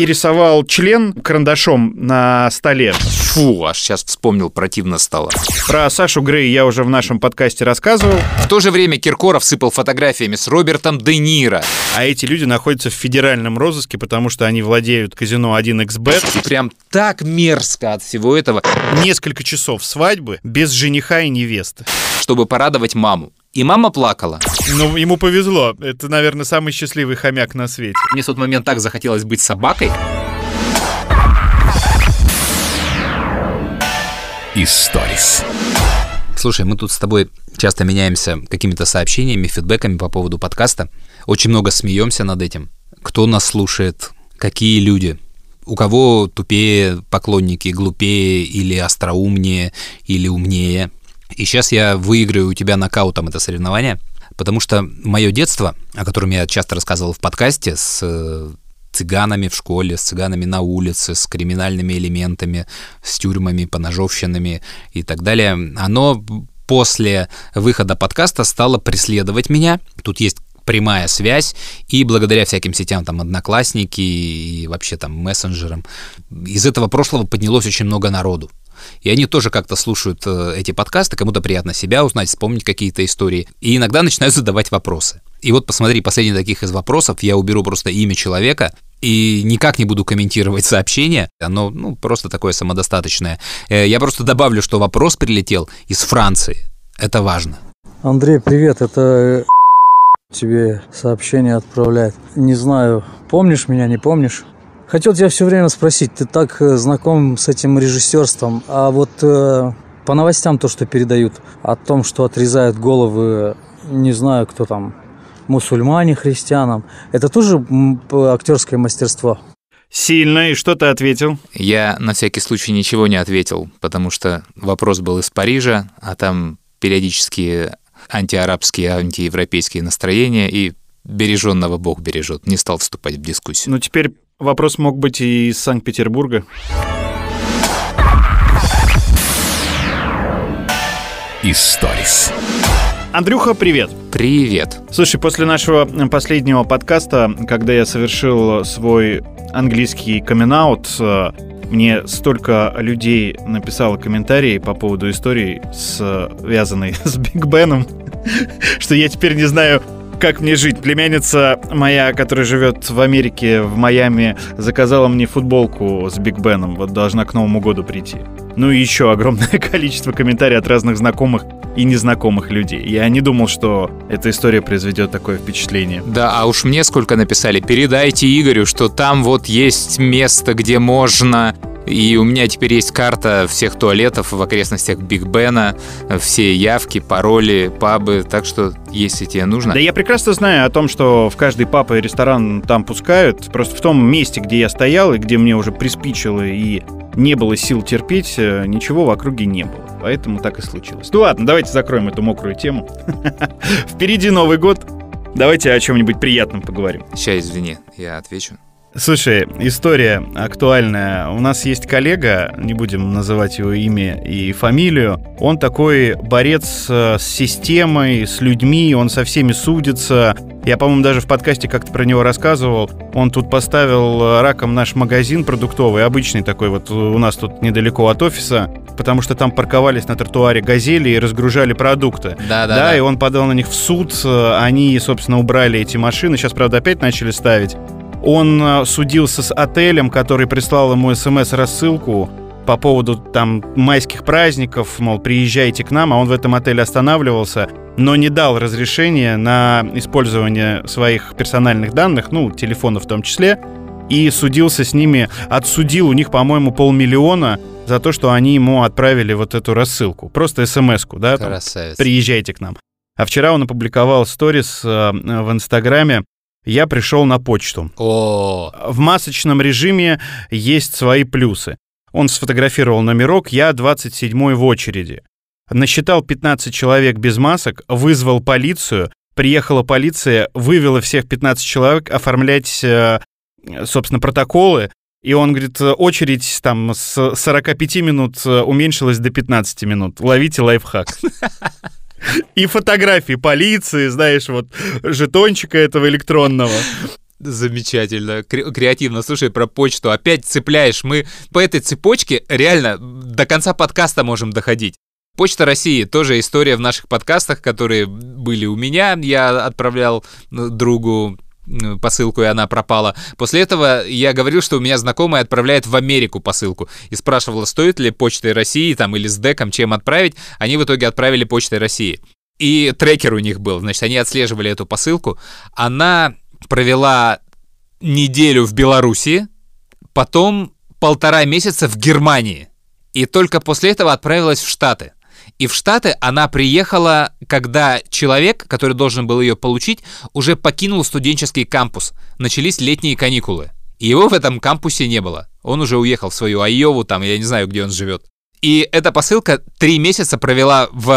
и рисовал член карандашом на столе. Фу, аж сейчас вспомнил, противно стало. Про Сашу Грей я уже в нашем подкасте рассказывал. В то же время Киркоров сыпал фотографиями с Робертом Де Ниро. А эти люди находятся в федеральном розыске, потому что они владеют казино 1xbet. И прям так мерзко от всего этого, Несколько часов свадьбы без жениха и невесты. чтобы порадовать маму. И мама плакала. Ну, ему повезло. Это, наверное, самый счастливый хомяк на свете. Мне в тот момент так захотелось быть собакой. Историс. Слушай, мы тут с тобой часто меняемся какими-то сообщениями, фидбэками по поводу подкаста. Очень много смеемся над этим. Кто нас слушает, какие люди, у кого тупее поклонники, глупее или остроумнее, или умнее. И сейчас я выиграю у тебя нокаутом это соревнование, потому что мое детство, о котором я часто рассказывал в подкасте, с э, цыганами в школе, с цыганами на улице, с криминальными элементами, с тюрьмами, поножовщинами и так далее, оно после выхода подкаста стало преследовать меня. Тут есть прямая связь, и благодаря всяким сетям, там, Одноклассники и вообще там мессенджерам, из этого прошлого поднялось очень много народу. И они тоже как-то слушают э, эти подкасты, кому-то приятно себя узнать, вспомнить какие-то истории, и иногда начинают задавать вопросы. И вот посмотри, последний таких из вопросов, я уберу просто имя человека, и никак не буду комментировать сообщение, оно ну, просто такое самодостаточное. Э, Я просто добавлю, что вопрос прилетел из Франции. Это важно. Андрей, привет, это тебе сообщение отправляет. Не знаю, помнишь меня, не помнишь? Хотел тебя все время спросить, ты так э, знаком с этим режиссерством, а вот э, по новостям то, что передают, о том, что отрезают головы, не знаю, кто там, мусульмане христианам, это тоже актерское мастерство? Сильно, и что ты ответил? Я на всякий случай ничего не ответил, потому что вопрос был из Парижа, а там периодически антиарабские, антиевропейские настроения, и береженного Бог бережет. Не стал вступать в дискуссию. Ну, теперь вопрос мог быть и из Санкт-Петербурга. Историс. Андрюха, привет. Привет. Слушай, после нашего последнего подкаста, когда я совершил свой английский каминг-аут, мне столько людей написало комментарии по поводу истории, связанной с Биг Беном, что я теперь не знаю, как мне жить. Племянница моя, которая живет в Америке, в Майами, заказала мне футболку с Биг Беном. Вот должна к Новому году прийти. Ну и еще огромное количество комментариев от разных знакомых и незнакомых людей. Я не думал, что эта история произведет такое впечатление. Да, а уж мне сколько написали. Передайте Игорю, что там вот есть место, где можно. И у меня теперь есть карта всех туалетов в окрестностях Биг Бена, все явки, пароли, пабы. Так что, если тебе нужно... Да я прекрасно знаю о том, что в каждый паб и ресторан там пускают. Просто в том месте, где я стоял и где мне уже приспичило и не было сил терпеть, э, ничего в округе не было. Поэтому так и случилось. Ну ладно, давайте закроем эту мокрую тему. Впереди Новый год. Давайте о чем-нибудь приятном поговорим. Сейчас, извини, я отвечу. Слушай, история актуальная. У нас есть коллега, не будем называть его имя и фамилию. Он такой борец э, с системой, с людьми, он со всеми судится. Я, по-моему, даже в подкасте как-то про него рассказывал. Он тут поставил э, раком наш магазин продуктовый, обычный такой вот у нас тут недалеко от офиса, потому что там парковались на тротуаре газели и разгружали продукты. Да, да, Да, да. и он подал на них в суд. э, Они, собственно, убрали эти машины. Сейчас, правда, опять начали ставить. Он э, судился с отелем, который прислал ему смс-рассылку по поводу там майских праздников, мол, приезжайте к нам, а он в этом отеле останавливался, но не дал разрешения на использование своих персональных данных, ну, телефона в том числе, и судился с ними, отсудил у них, по-моему, полмиллиона за то, что они ему отправили вот эту рассылку, просто смс-ку, да, там, приезжайте к нам. А вчера он опубликовал сторис э, в Инстаграме. Я пришел на почту. О, В масочном режиме есть свои плюсы. Он сфотографировал номерок, я 27-й в очереди. Насчитал 15 человек без масок, вызвал полицию, приехала полиция, вывела всех 15 человек оформлять, э, собственно, протоколы, и он говорит, очередь там с 45 минут э, уменьшилась до 15 минут. Ловите лайфхак. И фотографии полиции, знаешь, вот жетончика этого электронного. Замечательно, Кре- креативно. Слушай, про почту опять цепляешь. Мы по этой цепочке реально до конца подкаста можем доходить. Почта России тоже история в наших подкастах, которые были у меня. Я отправлял ну, другу посылку, и она пропала. После этого я говорил, что у меня знакомый отправляет в Америку посылку. И спрашивала, стоит ли почтой России там или с деком чем отправить. Они в итоге отправили почтой России. И трекер у них был. Значит, они отслеживали эту посылку. Она провела неделю в Беларуси, потом полтора месяца в Германии. И только после этого отправилась в Штаты. И в Штаты она приехала, когда человек, который должен был ее получить, уже покинул студенческий кампус. Начались летние каникулы. И его в этом кампусе не было. Он уже уехал в свою Айову, там, я не знаю, где он живет. И эта посылка три месяца провела в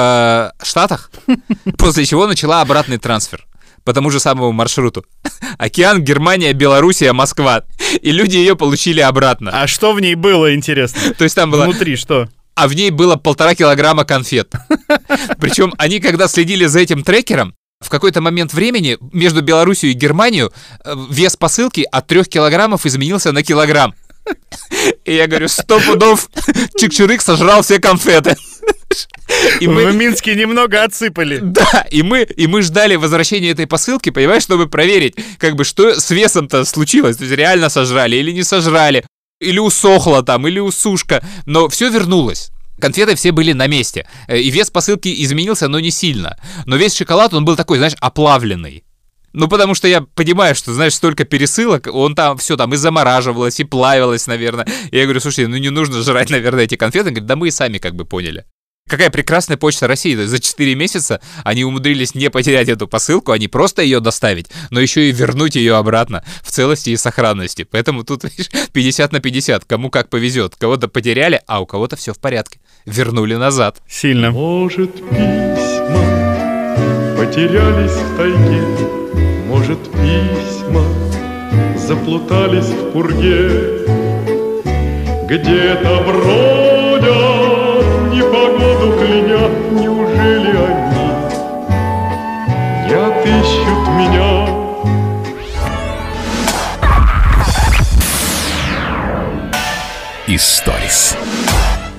э, Штатах, после чего начала обратный трансфер по тому же самому маршруту. Океан, Германия, Белоруссия, Москва. И люди ее получили обратно. А что в ней было, интересно? То есть там было... Внутри что? А в ней было полтора килограмма конфет. Причем они, когда следили за этим трекером, в какой-то момент времени между Белоруссией и Германией э, вес посылки от трех килограммов изменился на килограмм. И я говорю, сто пудов Чикчурык сожрал все конфеты. И мы... В Минске немного отсыпали. Да, и мы, и мы ждали возвращения этой посылки, понимаешь, чтобы проверить, как бы, что с весом-то случилось. То есть реально сожрали или не сожрали или усохла там, или усушка, но все вернулось. Конфеты все были на месте. Э, и вес посылки изменился, но не сильно. Но весь шоколад, он был такой, знаешь, оплавленный. Ну, потому что я понимаю, что, знаешь, столько пересылок, он там все там и замораживалось, и плавилось, наверное. И я говорю, слушай, ну не нужно жрать, наверное, эти конфеты. Он говорит, да мы и сами как бы поняли. Какая прекрасная почта России. То есть за 4 месяца они умудрились не потерять эту посылку, а не просто ее доставить, но еще и вернуть ее обратно в целости и сохранности. Поэтому тут, видишь, 50 на 50. Кому как повезет. Кого-то потеряли, а у кого-то все в порядке. Вернули назад. Сильно. Может, письма потерялись в тайге, Может, письма заплутались в пурге, Где-то бродят отыщут меня? Историс.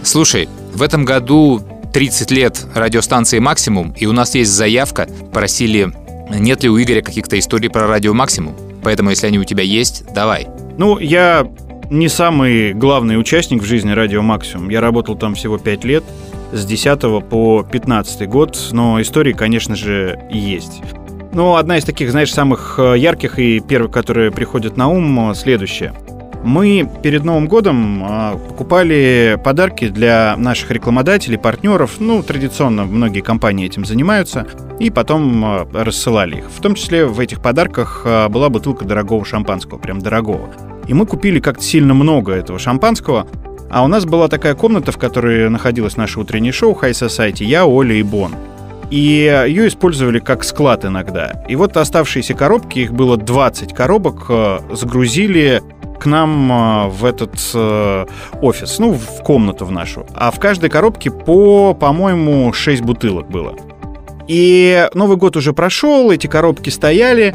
Слушай, в этом году 30 лет радиостанции «Максимум», и у нас есть заявка, просили, нет ли у Игоря каких-то историй про радио «Максимум». Поэтому, если они у тебя есть, давай. Ну, я не самый главный участник в жизни Радио Максимум. Я работал там всего 5 лет, с 10 по 15 год, но истории, конечно же, есть. Ну, одна из таких, знаешь, самых э, ярких и первых, которые приходят на ум, э, следующая. Мы перед Новым годом э, покупали подарки для наших рекламодателей, партнеров. Ну, традиционно многие компании этим занимаются. И потом рассылали их. В том числе в этих подарках была бутылка дорогого шампанского, прям дорогого. И мы купили как-то сильно много этого шампанского. А у нас была такая комната, в которой находилось наше утреннее шоу High Society, я, Оля и Бон. И ее использовали как склад иногда. И вот оставшиеся коробки, их было 20 коробок, э, сгрузили к нам э, в этот э, офис, ну, в комнату в нашу. А в каждой коробке по, по-моему, 6 бутылок было. И Новый год уже прошел, эти коробки стояли,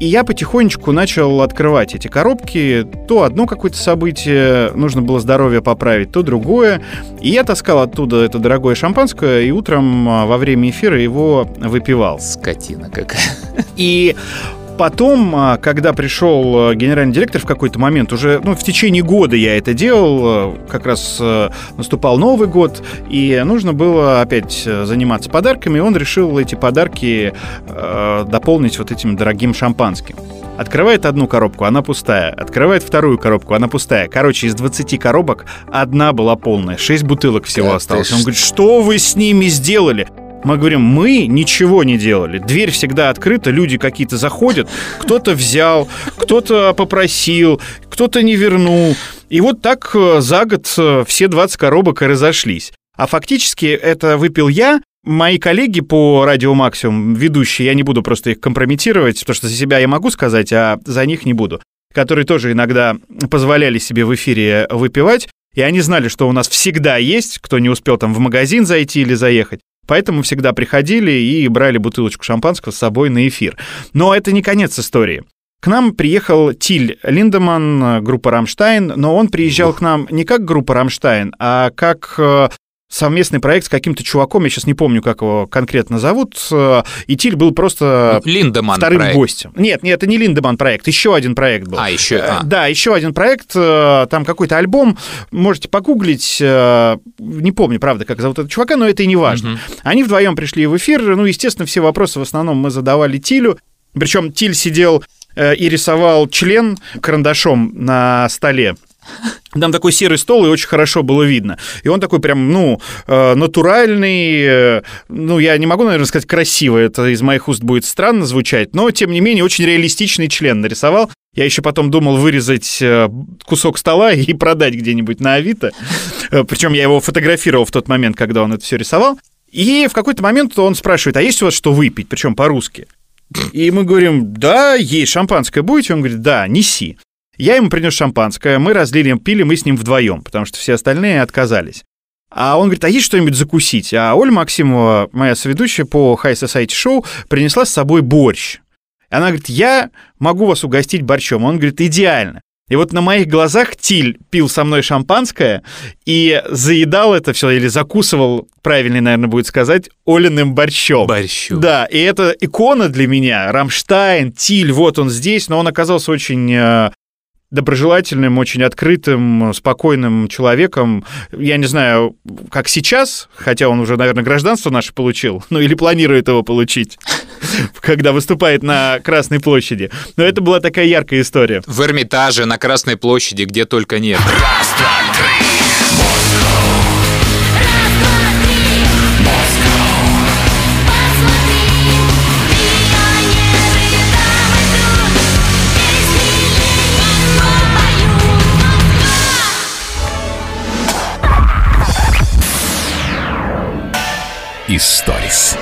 и я потихонечку начал открывать эти коробки. То одно какое-то событие, нужно было здоровье поправить, то другое. И я таскал оттуда это дорогое шампанское, и утром а, во время эфира его выпивал. Скотина какая. И Потом, а, когда пришел а, генеральный директор в какой-то момент, уже ну, в течение года я это делал, а, как раз а, наступал Новый год, и нужно было опять заниматься подарками, и он решил эти подарки а, дополнить вот этим дорогим шампанским. Открывает одну коробку, она пустая. Открывает вторую коробку, она пустая. Короче, из 20 коробок одна была полная. 6 бутылок всего ты осталось. Он говорит, что вы с ними сделали? Мы говорим, мы ничего не делали. Дверь всегда открыта, люди какие-то заходят, кто-то взял, кто-то попросил, кто-то не вернул. И вот так э, за год э, все 20 коробок и разошлись. А фактически это выпил я, Мои коллеги по Радио Максимум, ведущие, я не буду просто их компрометировать, потому что за себя я могу сказать, а за них не буду, которые тоже иногда позволяли себе в эфире выпивать, и они знали, что у нас всегда есть, кто не успел там в магазин зайти или заехать. Поэтому всегда приходили и брали бутылочку шампанского с собой на эфир. Но это не конец истории. к нам приехал Тиль Линдеман, группа «Рамштайн», но он приезжал к нам не как группа «Рамштайн», а как э, совместный проект с каким-то чуваком, я сейчас не помню, как его конкретно зовут, э, и Тиль был просто Линдеман вторым проект. гостем. Нет, нет, это не Линдеман проект, еще один проект был. А, еще, Э, а. Да, еще один проект, э, там какой-то альбом, можете погуглить, не помню, правда, как зовут этого чувака, но это и не важно. Мгм. Они вдвоем пришли в эфир, ну, естественно, все вопросы в основном мы задавали Тилю, причем Тиль сидел и рисовал член карандашом на столе. Там такой серый стол, и очень хорошо было видно. И он такой прям, ну, э, натуральный, э, ну, я не могу, наверное, сказать красивый, это из моих уст будет странно звучать, но, тем не менее, очень реалистичный член нарисовал. Я еще потом думал вырезать э, кусок стола и продать где-нибудь на Авито. Причем я его фотографировал в тот момент, когда он это все рисовал. И в какой-то момент он спрашивает, а есть у вас что выпить, причем по-русски? И мы говорим, да, есть, шампанское будете? Он говорит, да, неси. Я ему принес шампанское, мы разлили, пили мы с ним вдвоем, потому что все остальные отказались. А он говорит, а есть что-нибудь закусить? А Оля Максимова, моя соведущая по High Society Show, принесла с собой борщ. И она говорит, я могу вас угостить борщом. Он говорит, идеально. И вот на моих глазах Тиль пил со мной шампанское и заедал это все, или закусывал, правильнее, наверное, будет сказать, Олиным борщом. Борщу. Да, и это икона для меня. Рамштайн, Тиль, вот он здесь, но он оказался очень э, доброжелательным, очень открытым, спокойным человеком. Я не знаю, как сейчас, хотя он уже, наверное, гражданство наше получил, ну или планирует его получить, когда выступает на Красной площади. Но это была такая яркая история. В Эрмитаже, на Красной площади, где только нет. Историс.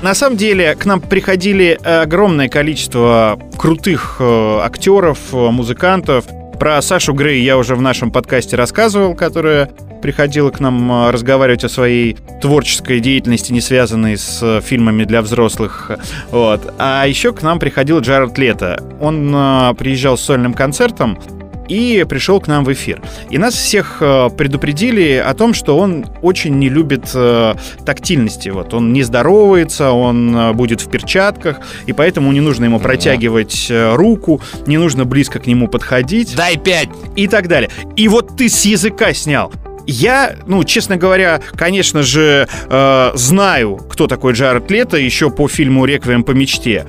На самом деле к нам приходили огромное количество крутых э, актеров, э, музыкантов. Про Сашу Грей я уже в нашем подкасте рассказывал, которая приходила к нам э, разговаривать о своей творческой деятельности, не связанной с э, фильмами для взрослых. Вот. А еще к нам приходил Джаред Лето. Он э, приезжал с сольным концертом и пришел к нам в эфир. И нас всех э, предупредили о том, что он очень не любит э, тактильности. Вот он не здоровается, он э, будет в перчатках, и поэтому не нужно ему протягивать руку, не нужно близко к нему подходить Дай пять! и так далее. И вот ты с языка снял. Я, ну, честно говоря, конечно же, э, знаю, кто такой Джаред Лето еще по фильму «Реквием по мечте».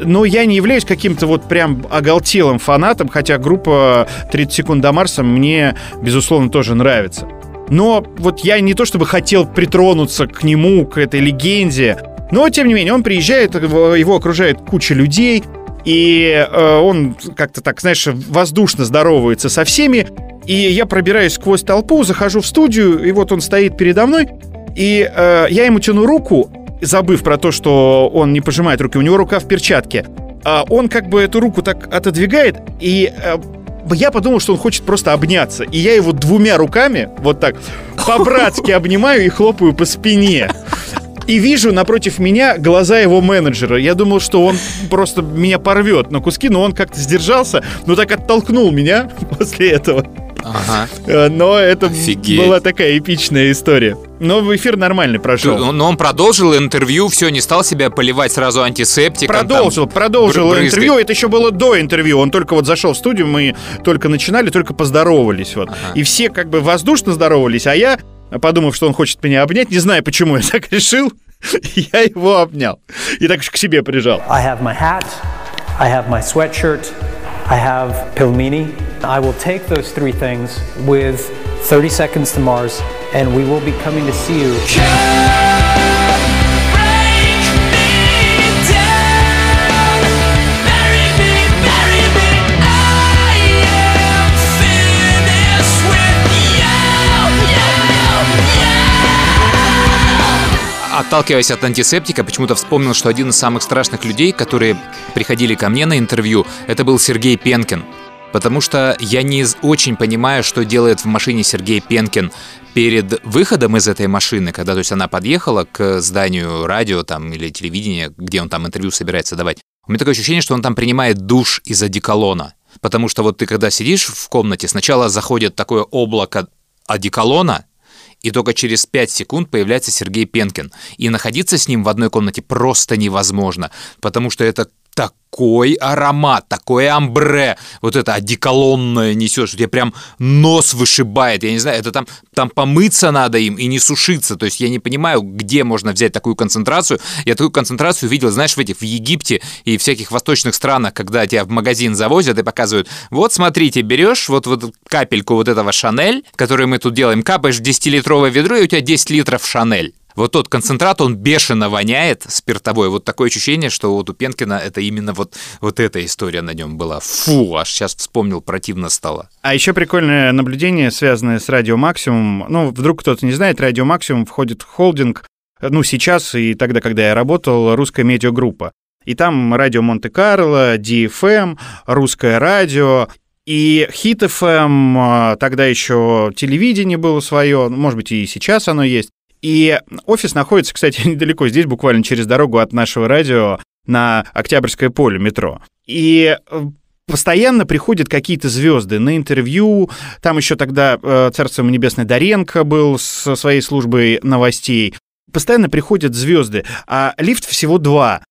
Но я не являюсь каким-то вот прям оголтелым фанатом, хотя группа 30 секунд до Марса мне, безусловно, тоже нравится. Но вот я не то чтобы хотел притронуться к нему, к этой легенде, но, тем не менее, он приезжает, его его окружает куча людей, и э, он как-то так, знаешь, воздушно здоровается со всеми. И я пробираюсь сквозь толпу, захожу в студию, и вот он стоит передо мной, и э, я ему тяну руку, забыв про то, что он не пожимает руки, у него рука в перчатке. А он как бы эту руку так отодвигает, и э, я подумал, что он хочет просто обняться. И я его двумя руками вот так по-братски обнимаю и хлопаю по спине. И вижу напротив меня глаза его менеджера. Я думал, что он просто меня порвет на куски, но он как-то сдержался, но так оттолкнул меня после этого. Ага. Э, Но это Офигеть. была такая эпичная история. Но в эфир нормальный прошел. Но он продолжил интервью, все, не стал себя поливать сразу антисептиком. там, Продолжил, продолжил брызгать. интервью. Это еще было до интервью. Он только вот зашел в студию, мы только начинали, только поздоровались. Вот. Ага. И все как бы воздушно здоровались, а я, подумав, что он хочет меня обнять, не знаю, почему я так решил, я его обнял. И так к себе прижал. I have my hat, I have my sweatshirt, I have Pilmini. I will take those three things with 30 Seconds to Mars, and we will be coming to see you. Отталкиваясь от антисептика, почему-то вспомнил, что один из самых страшных людей, которые приходили ко мне на интервью, это был Сергей Пенкин. Потому что я не очень понимаю, что делает в машине Сергей Пенкин перед выходом из этой машины, когда то есть она подъехала к зданию радио там, или телевидения, где он там интервью собирается давать. У меня такое ощущение, что он там принимает душ из одеколона. Потому что вот ты когда сидишь в комнате, сначала заходит такое облако одеколона, и только через 5 секунд появляется Сергей Пенкин. И находиться с ним в одной комнате просто невозможно, потому что это такой аромат, такое амбре, вот это одеколонное несешь, у тебя прям нос вышибает, я не знаю, это там, там помыться надо им и не сушиться, то есть я не понимаю, где можно взять такую концентрацию. Я такую концентрацию видел, знаешь, в этих, в Египте и всяких восточных странах, когда тебя в магазин завозят и показывают, вот смотрите, берешь вот, вот капельку вот этого Шанель, который мы тут делаем, капаешь в 10-литровое ведро, и у тебя 10 литров Шанель вот тот концентрат, он бешено воняет спиртовой. Вот такое ощущение, что вот у Пенкина это именно вот, вот эта история на нем была. Фу, аж сейчас вспомнил, противно стало. А еще прикольное наблюдение, связанное с Радио Максимум. Ну, вдруг кто-то не знает, Радио Максимум входит в холдинг, ну, сейчас и тогда, когда я работал, русская медиагруппа. И там радио Монте-Карло, DFM, русское радио, и Хит FM, тогда еще телевидение было свое, может быть, и сейчас оно есть. И офис находится, кстати, недалеко здесь, буквально через дорогу от нашего радио на Октябрьское поле метро. И э, постоянно приходят какие-то звезды на интервью. Там еще тогда э, царство небесное Доренко был со своей службой новостей. Постоянно приходят звезды, а лифт всего два.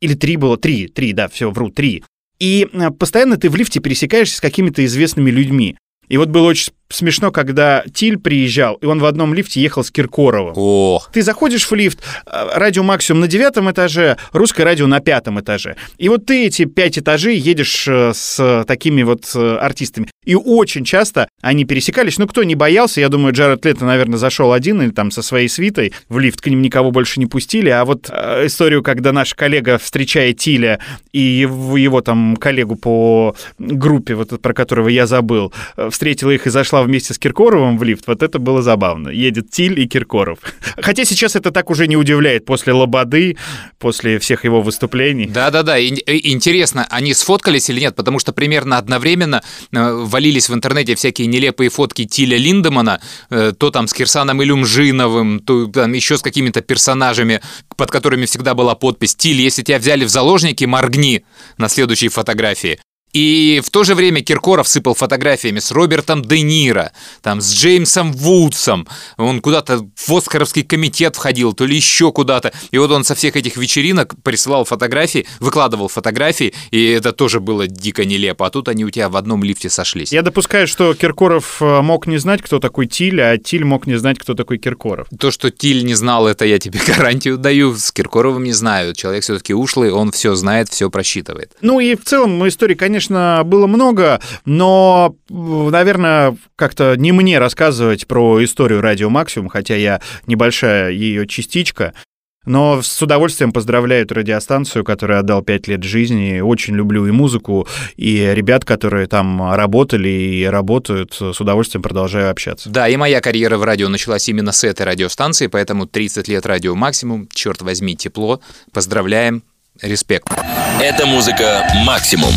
Или три было, три, три, да, все, вру, три. И э, постоянно ты в лифте пересекаешься с какими-то известными людьми. И вот было очень смешно, когда Тиль приезжал, и он в одном лифте ехал с Киркоровым. О. Ты заходишь в лифт, э, радио максимум на девятом этаже, русское радио на пятом этаже. И вот ты эти пять этажей едешь э, с такими вот э, артистами. И очень часто они пересекались. Ну, кто не боялся, я думаю, Джаред Лето, наверное, зашел один или там со своей свитой в лифт, к ним никого больше не пустили. А вот э, историю, когда наш коллега встречает Тиля и его, его там коллегу по группе, вот про которого я забыл, встретила их и зашла вместе с Киркоровым в лифт, вот это было забавно. Едет Тиль и Киркоров. Хотя сейчас это так уже не удивляет после Лободы, после всех его выступлений. Да-да-да, интересно, они сфоткались или нет, потому что примерно одновременно э, валились в интернете всякие нелепые фотки Тиля Линдемана, э, то там с Кирсаном Илюмжиновым, то там еще с какими-то персонажами, под которыми всегда была подпись «Тиль, если тебя взяли в заложники, моргни» на следующей фотографии. И в то же время Киркоров сыпал фотографиями с Робертом Де Ниро, там, с Джеймсом Вудсом. Он куда-то в Оскаровский комитет входил, то ли еще куда-то. И вот он со всех этих вечеринок присылал фотографии, выкладывал фотографии, и это тоже было дико нелепо. А тут они у тебя в одном лифте сошлись. Я допускаю, что Киркоров э, мог не знать, кто такой Тиль, а Тиль мог не знать, кто такой Киркоров. То, что Тиль не знал, это я тебе гарантию даю. С Киркоровым не знаю. Человек все-таки ушлый, он все знает, все просчитывает. Ну и в целом истории, конечно, конечно, было много, но, наверное, как-то не мне рассказывать про историю Радио Максимум, хотя я небольшая ее частичка. Но с удовольствием поздравляю эту радиостанцию, которая отдал 5 лет жизни. Очень люблю и музыку, и ребят, которые там работали и работают, с удовольствием продолжаю общаться. Да, и моя карьера в радио началась именно с этой радиостанции, поэтому 30 лет радио максимум, черт возьми, тепло. Поздравляем, респект. Это музыка «Максимум».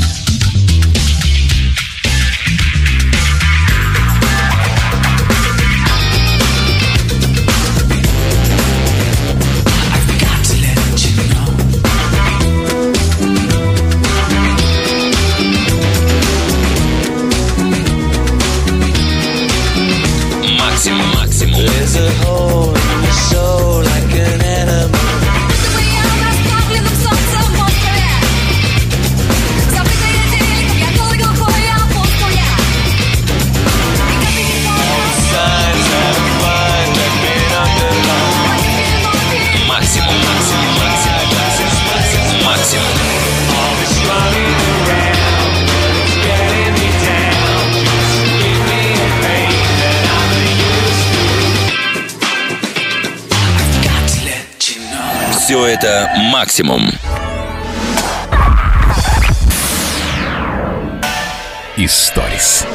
a hole. Все это максимум. Историс.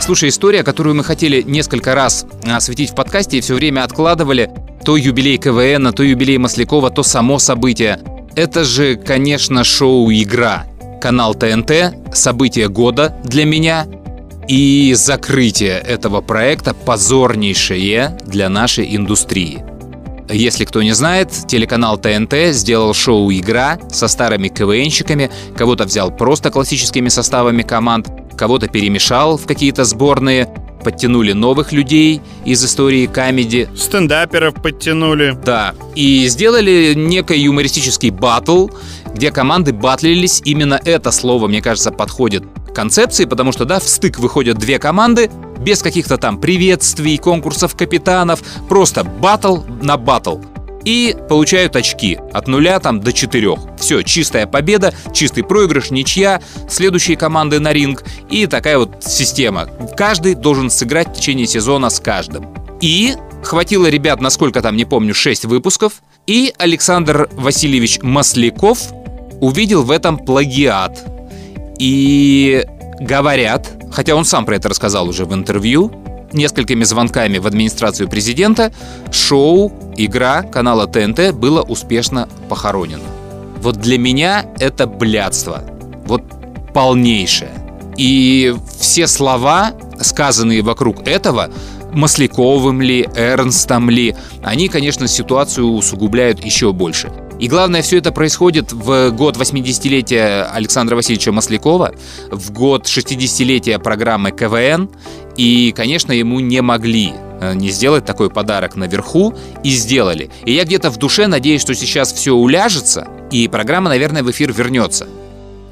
Слушай, история, которую мы хотели несколько раз осветить в подкасте и все время откладывали, то юбилей КВН, то юбилей Маслякова, то само событие. Это же, конечно, шоу «Игра». Канал ТНТ, событие года для меня и закрытие этого проекта позорнейшее для нашей индустрии. Если кто не знает, телеканал ТНТ сделал шоу «Игра» со старыми КВНщиками, кого-то взял просто классическими составами команд, кого-то перемешал в какие-то сборные, подтянули новых людей из истории камеди. Стендаперов подтянули. Да, и сделали некий юмористический батл, где команды батлились. Именно это слово, мне кажется, подходит концепции, потому что, да, в стык выходят две команды, без каких-то там приветствий, конкурсов капитанов, просто батл на батл и получают очки от нуля там до четырех. Все, чистая победа, чистый проигрыш, ничья, следующие команды на ринг и такая вот система. Каждый должен сыграть в течение сезона с каждым. И хватило ребят, насколько там, не помню, 6 выпусков, и Александр Васильевич Масляков увидел в этом плагиат. И говорят, хотя он сам про это рассказал уже в интервью, несколькими звонками в администрацию президента, шоу, игра канала ТНТ было успешно похоронено. Вот для меня это блядство. Вот полнейшее. И все слова, сказанные вокруг этого, Масляковым ли, Эрнстом ли, они, конечно, ситуацию усугубляют еще больше. И главное, все это происходит в год 80-летия Александра Васильевича Маслякова, в год 60-летия программы КВН, и, конечно, ему не могли э, не сделать такой подарок наверху, и сделали. И я где-то в душе надеюсь, что сейчас все уляжется, и программа, наверное, в эфир вернется.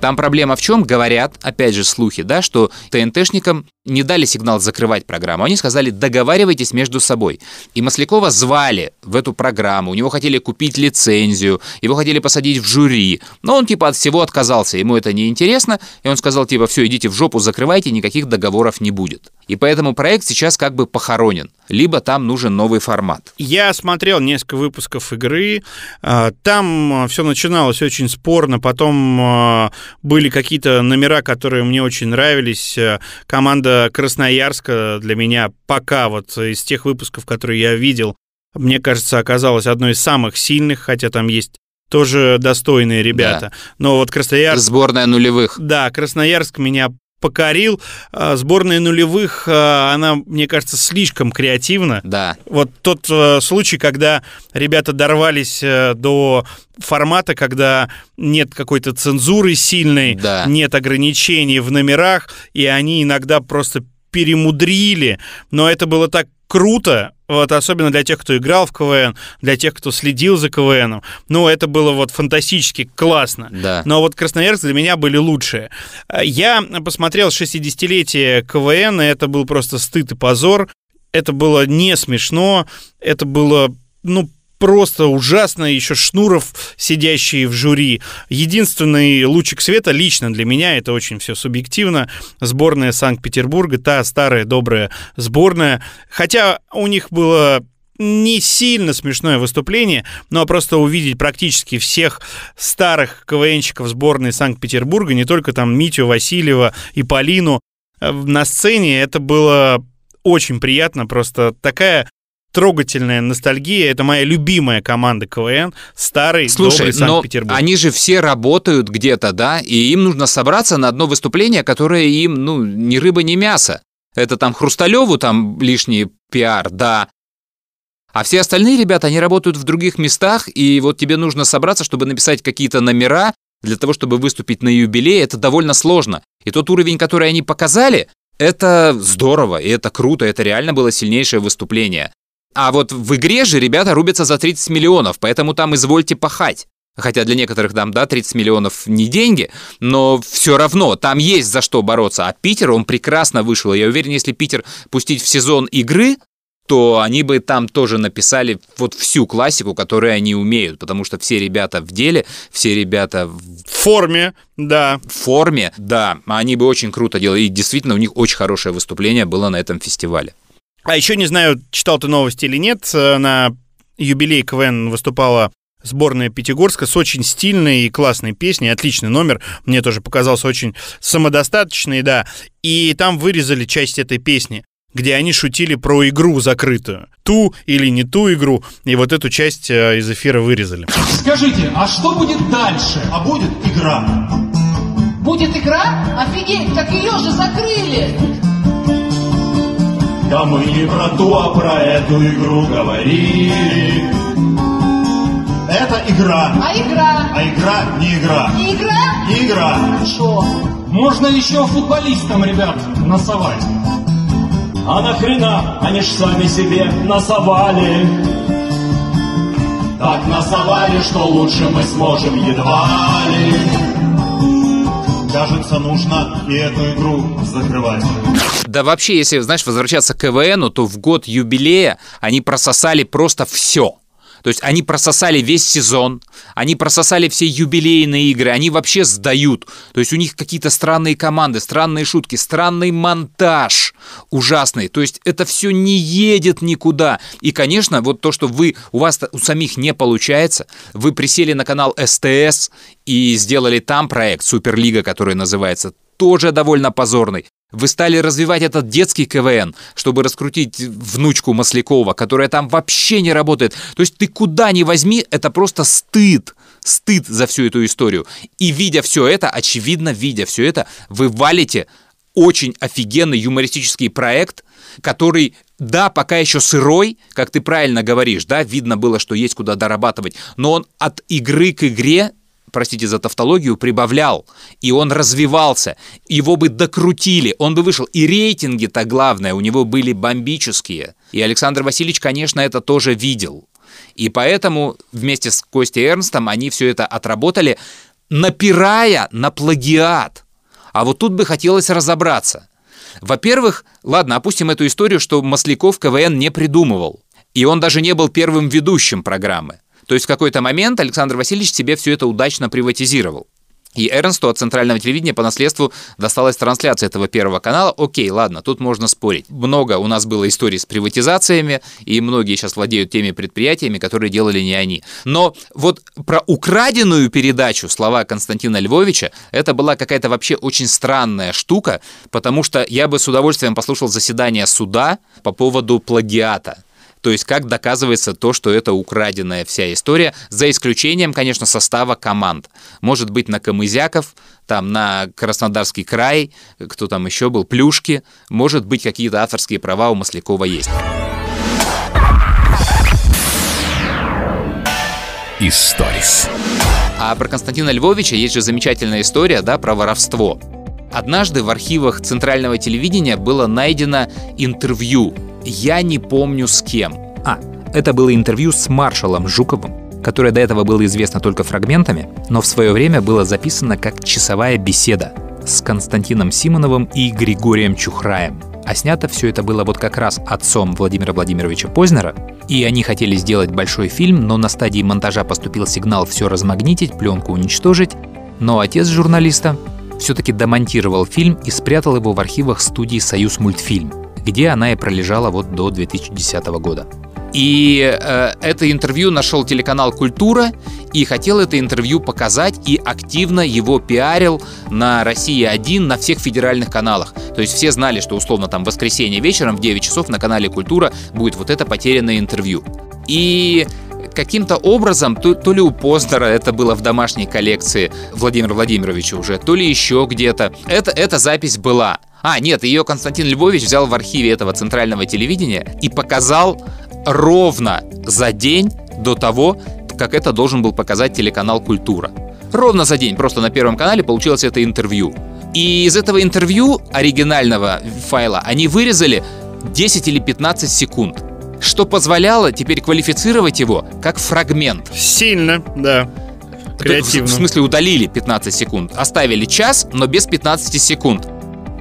Там проблема в чем? Говорят, опять же, слухи, да, что ТНТшникам не дали сигнал закрывать программу. Они сказали, договаривайтесь между собой. И Маслякова звали в эту программу. У него хотели купить лицензию, его хотели посадить в жюри. Но он типа от всего отказался, ему это не интересно. И он сказал типа, все, идите в жопу, закрывайте, никаких договоров не будет. И поэтому проект сейчас как бы похоронен. Либо там нужен новый формат. Я смотрел несколько выпусков игры. А, там все начиналось очень спорно. Потом а, были какие-то номера, которые мне очень нравились. Команда Красноярска для меня пока вот из тех выпусков, которые я видел, мне кажется, оказалась одной из самых сильных, хотя там есть тоже достойные ребята. Да. Но вот Красноярск... Сборная нулевых. Да, Красноярск меня покорил. А, сборная нулевых, а, она, мне кажется, слишком креативна. Да. Вот тот э, случай, когда ребята дорвались э, до формата, когда нет какой-то цензуры сильной, да. нет ограничений в номерах, и они иногда просто перемудрили, но это было так круто, вот, особенно для тех, кто играл в КВН, для тех, кто следил за КВНом. Ну, это было вот фантастически классно. Да. Но вот Красноярск для меня были лучшие. Я посмотрел 60-летие КВН, и это был просто стыд и позор. Это было не смешно, это было, ну, просто ужасно, еще Шнуров, сидящий в жюри. Единственный лучик света лично для меня, это очень все субъективно, сборная Санкт-Петербурга, та старая добрая сборная. Хотя у них было не сильно смешное выступление, но просто увидеть практически всех старых КВНщиков сборной Санкт-Петербурга, не только там Митю Васильева и Полину, э, на сцене это было очень приятно, просто такая трогательная ностальгия. Это моя любимая команда КВН, старый, Слушай, добрый Санкт-Петербург. но они же все работают где-то, да, и им нужно собраться на одно выступление, которое им, ну, ни рыба, ни мясо. Это там Хрусталеву там лишний пиар, да. А все остальные ребята, они работают в других местах, и вот тебе нужно собраться, чтобы написать какие-то номера, для того, чтобы выступить на юбилее, это довольно сложно. И тот уровень, который они показали, это здорово, и это круто, это реально было сильнейшее выступление. А вот в игре же ребята рубятся за 30 миллионов, поэтому там извольте пахать. Хотя для некоторых там, да, 30 миллионов не деньги, но все равно там есть за что бороться. А Питер, он прекрасно вышел. Я уверен, если Питер пустить в сезон игры, то они бы там тоже написали вот всю классику, которую они умеют, потому что все ребята в деле, все ребята в форме, да. В форме, да, они бы очень круто делали. И действительно, у них очень хорошее выступление было на этом фестивале. А еще не знаю, читал ты новости или нет, э, на юбилей КВН выступала сборная Пятигорска с очень стильной и классной песней, отличный номер, мне тоже показался очень самодостаточный, да, и там вырезали часть этой песни где они шутили про игру закрытую. Ту или не ту игру. И вот эту часть э, из эфира вырезали. Скажите, а что будет дальше? А будет игра. Будет игра? Офигеть, как ее же закрыли! Да мы не про ту, а про эту игру говорили. это игра. А игра? А игра не игра. Не игра? Не игра. Что? Можно еще футболистам, ребят, насовать. А нахрена? Они ж сами себе насовали. Так насовали, что лучше мы сможем едва ли. Кажется, нужно и эту игру закрывать. Да вообще, если, знаешь, возвращаться к КВНу, то в год юбилея они прососали просто все. То есть они прососали весь сезон, они прососали все юбилейные игры, они вообще сдают. То есть у них какие-то странные команды, странные шутки, странный монтаж ужасный. То есть это все не едет никуда. И, конечно, вот то, что вы, у вас у самих не получается, вы присели на канал СТС и сделали там проект Суперлига, который называется, тоже довольно позорный. Вы стали развивать этот детский КВН, чтобы раскрутить внучку Маслякова, которая там вообще не работает. То есть ты куда ни возьми, это просто стыд. Стыд за всю эту историю. И видя все это, очевидно, видя все это, вы валите очень офигенный юмористический проект, который, да, пока еще сырой, как ты правильно говоришь, да, видно было, что есть куда дорабатывать, но он от игры к игре простите за тавтологию, прибавлял, и он развивался, его бы докрутили, он бы вышел. И рейтинги-то главное, у него были бомбические. И Александр Васильевич, конечно, это тоже видел. И поэтому вместе с Костей Эрнстом они все это отработали, напирая на плагиат. А вот тут бы хотелось разобраться. Во-первых, ладно, опустим эту историю, что Масляков КВН не придумывал. И он даже не был первым ведущим программы. То есть в какой-то момент Александр Васильевич себе все это удачно приватизировал. И Эрнсту от центрального телевидения по наследству досталась трансляция этого первого канала. Окей, ладно, тут можно спорить. Много у нас было историй с приватизациями, и многие сейчас владеют теми предприятиями, которые делали не они. Но вот про украденную передачу слова Константина Львовича, это была какая-то вообще очень странная штука, потому что я бы с удовольствием послушал заседание суда по поводу плагиата. То есть как доказывается то, что это украденная вся история, за исключением, конечно, состава команд. Может быть, на Камызяков, там на Краснодарский край, кто там еще был, Плюшки, может быть, какие-то авторские права у Маслякова есть. Историс. А про Константина Львовича есть же замечательная история, да, про воровство. Однажды в архивах Центрального телевидения было найдено интервью я не помню с кем. А, это было интервью с маршалом Жуковым, которое до этого было известно только фрагментами, но в свое время было записано как часовая беседа с Константином Симоновым и Григорием Чухраем. А снято все это было вот как раз отцом Владимира Владимировича Познера, и они хотели сделать большой фильм, но на стадии монтажа поступил сигнал все размагнитить, пленку уничтожить, но отец журналиста все-таки домонтировал фильм и спрятал его в архивах студии «Союз мультфильм», где она и пролежала вот до 2010 года. И э, это интервью нашел телеканал «Культура» и хотел это интервью показать и активно его пиарил на «Россия-1» на всех федеральных каналах. То есть все знали, что условно там в воскресенье вечером в 9 часов на канале «Культура» будет вот это потерянное интервью. И каким-то образом, то, то ли у Познера это было в домашней коллекции Владимира Владимировича уже, то ли еще где-то, это, эта запись была. А, нет, ее Константин Львович взял в архиве этого центрального телевидения и показал ровно за день до того, как это должен был показать телеканал «Культура». Ровно за день, просто на Первом канале получилось это интервью. И из этого интервью оригинального файла они вырезали 10 или 15 секунд, что позволяло теперь квалифицировать его как фрагмент. Сильно, да. Креативно. В смысле удалили 15 секунд, оставили час, но без 15 секунд.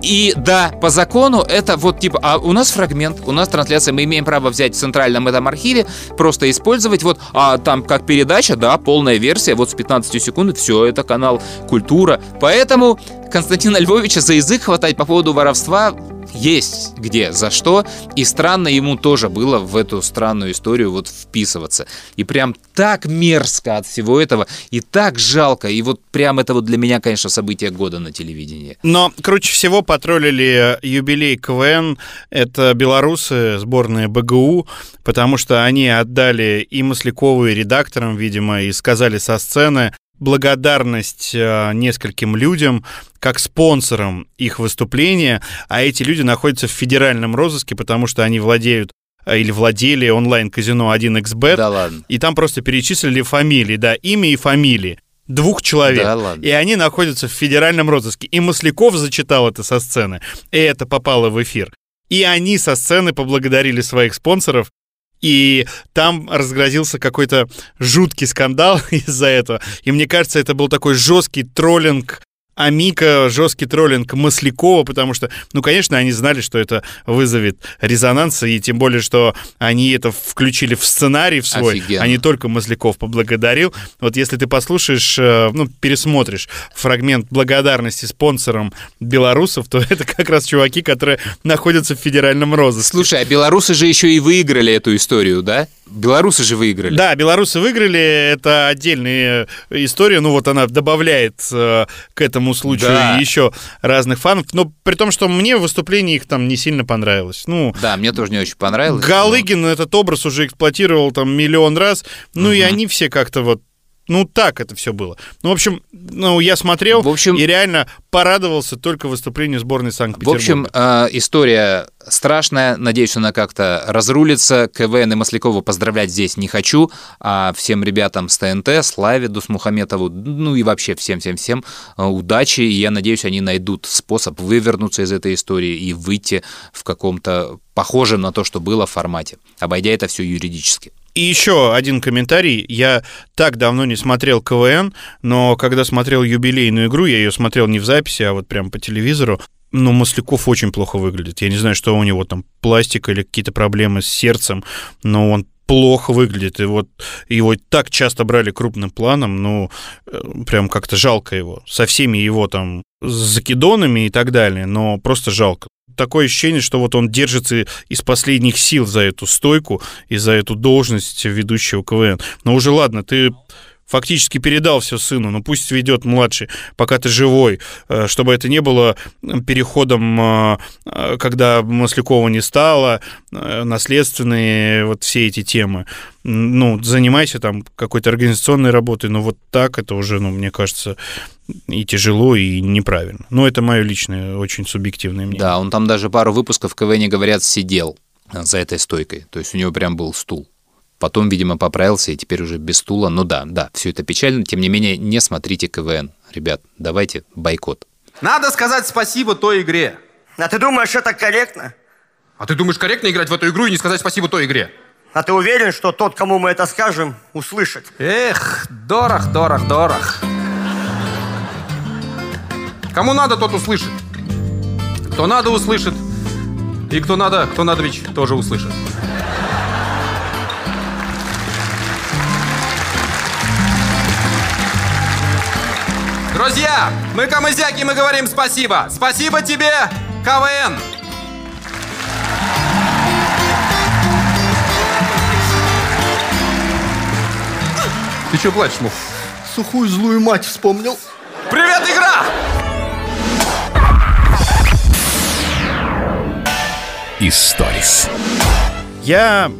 И да, по закону это вот типа, а у нас фрагмент, у нас трансляция, мы имеем право взять в центральном этом архиве, просто использовать вот, а там как передача, да, полная версия, вот с 15 секунд, все, это канал Культура. Поэтому Константина Львовича за язык хватать по поводу воровства есть где, за что, и странно ему тоже было в эту странную историю вот вписываться. И прям так мерзко от всего этого, и так жалко, и вот прям это вот для меня, конечно, событие года на телевидении. Но круче всего потроллили юбилей КВН, это белорусы, сборная БГУ, потому что они отдали и Маслякову, и редакторам, видимо, и сказали со сцены, благодарность э, нескольким людям как спонсорам их выступления, а эти люди находятся в федеральном розыске, потому что они владеют э, или владели онлайн-казино 1xbet. Да ладно. И там просто перечислили фамилии, да, имя и фамилии двух человек. Да ладно. И они находятся в федеральном розыске. И Масляков зачитал это со сцены. И это попало в эфир. И они со сцены поблагодарили своих спонсоров. И там разгрозился какой-то жуткий скандал из-за этого. И мне кажется, это был такой жесткий троллинг Амика, жесткий троллинг Маслякова, потому что, ну, конечно, они знали, что это вызовет резонанс, и тем более, что они это включили в сценарий в свой, Офигенно. а не только Масляков поблагодарил. Вот если ты послушаешь, э, ну, пересмотришь фрагмент благодарности спонсорам белорусов, то это как раз чуваки, которые находятся в федеральном розыске. Слушай, а белорусы же еще и выиграли эту историю, да? Белорусы же выиграли. Да, белорусы выиграли, это отдельная история, ну вот она добавляет э, к этому случаю Да. еще разных фанов, но при том, что мне выступление их там не сильно понравилось. Ну, Да, мне тоже не очень понравилось. Галыгин этот образ уже эксплуатировал там миллион раз, ну и они все как-то вот ну, так это все было. Ну, в общем, ну, я смотрел В общем- и реально порадовался только выступлению сборной В Санкт-Петербурга. общем, э, история страшная. Надеюсь, она как-то разрулится. КВН и Маслякова поздравлять здесь не хочу. А всем ребятам с ТНТ, Славе Дусмухаметову, ну и вообще всем-всем-всем э, удачи. И я надеюсь, они найдут способ вывернуться из этой истории и выйти в каком-то похожем на то, что было формате, обойдя это все юридически. И еще один комментарий. Я так давно не смотрел КВН, но когда смотрел юбилейную игру, я ее смотрел не в записи, а вот прям по телевизору. Но Масляков очень плохо выглядит. Я не знаю, что у него там, пластик или какие-то проблемы с сердцем, но он плохо выглядит. И вот его так часто брали крупным планом, ну, э, прям как-то жалко его. Со всеми его там закидонами и так далее, но просто жалко. Такое ощущение, что вот он держится из последних сил за эту стойку и за эту должность ведущего КВН. Но уже ладно, ты фактически передал все сыну, ну пусть ведет младший, пока ты живой, э, чтобы это не было переходом, э, э, когда Маслякова не стало, наследственные вот все эти темы. Ну, занимайся там какой-то организационной работой, но вот так это уже, ну, мне кажется, и тяжело, и неправильно. Но это мое личное, очень субъективное мнение. Да, он там даже пару выпусков КВН, говорят, сидел за этой стойкой. То есть у него прям был стул. Потом, видимо, поправился и теперь уже без стула. Ну да, да, все это печально. Тем не менее, не смотрите КВН. Ребят, давайте бойкот. Надо сказать спасибо той игре. А ты думаешь, это корректно? А ты думаешь, корректно играть в эту игру и не сказать спасибо той игре? А ты уверен, что тот, кому мы это скажем, услышит? Эх, дорог, дорог, дорог. Кому надо, тот услышит. Кто надо, услышит. И кто надо, кто надо ведь тоже услышит. Друзья, мы камызяки, мы говорим спасибо. Спасибо тебе, КВН. Ты что плачешь, Мух? Сухую злую мать вспомнил. Привет, игра! Историс. Я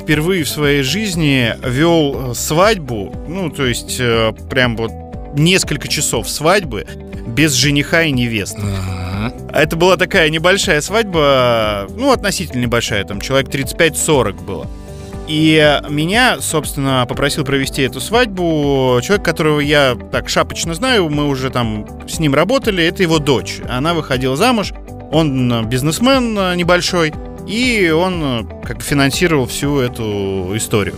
впервые в своей жизни вел э, свадьбу, ну, то есть э, прям вот несколько часов свадьбы без жениха и невесты. Это была такая небольшая свадьба, ну, относительно небольшая, там человек 35-40 было. И меня, собственно, попросил провести эту свадьбу человек, которого я так шапочно знаю, мы уже там с ним работали, это его дочь. Она выходила замуж, он бизнесмен э, небольшой, и он э, как бы финансировал всю эту историю.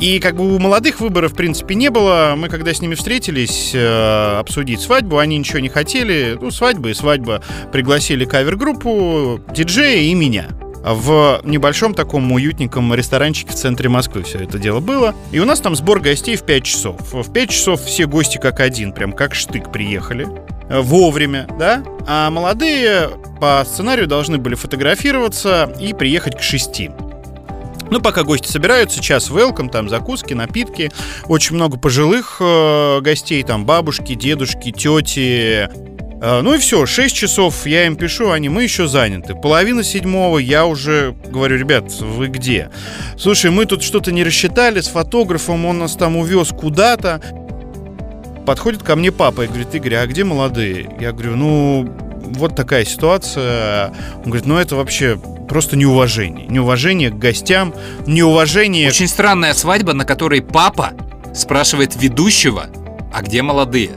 И как бы у молодых выборов, в принципе, не было. Мы когда с ними встретились э, обсудить свадьбу, они ничего не хотели. Ну, свадьба и свадьба. Пригласили кавер-группу, диджея и меня. В небольшом таком уютненьком ресторанчике в центре Москвы все это дело было. И у нас там сбор гостей в 5 часов. В 5 часов все гости как один, прям как штык приехали. Вовремя, да? А молодые по сценарию должны были фотографироваться и приехать к 6. Ну, пока гости собираются, час welcome, там закуски, напитки. Очень много пожилых э, гостей, там бабушки, дедушки, тети. Э, ну и все, 6 часов я им пишу, они, мы еще заняты. Половина седьмого я уже говорю, ребят, вы где? Слушай, мы тут что-то не рассчитали с фотографом, он нас там увез куда-то. Подходит ко мне папа и говорит, Игорь, а где молодые? Я говорю, ну, вот такая ситуация. Он говорит, ну это вообще просто неуважение. Неуважение к гостям, неуважение... Очень странная свадьба, на которой папа спрашивает ведущего, а где молодые?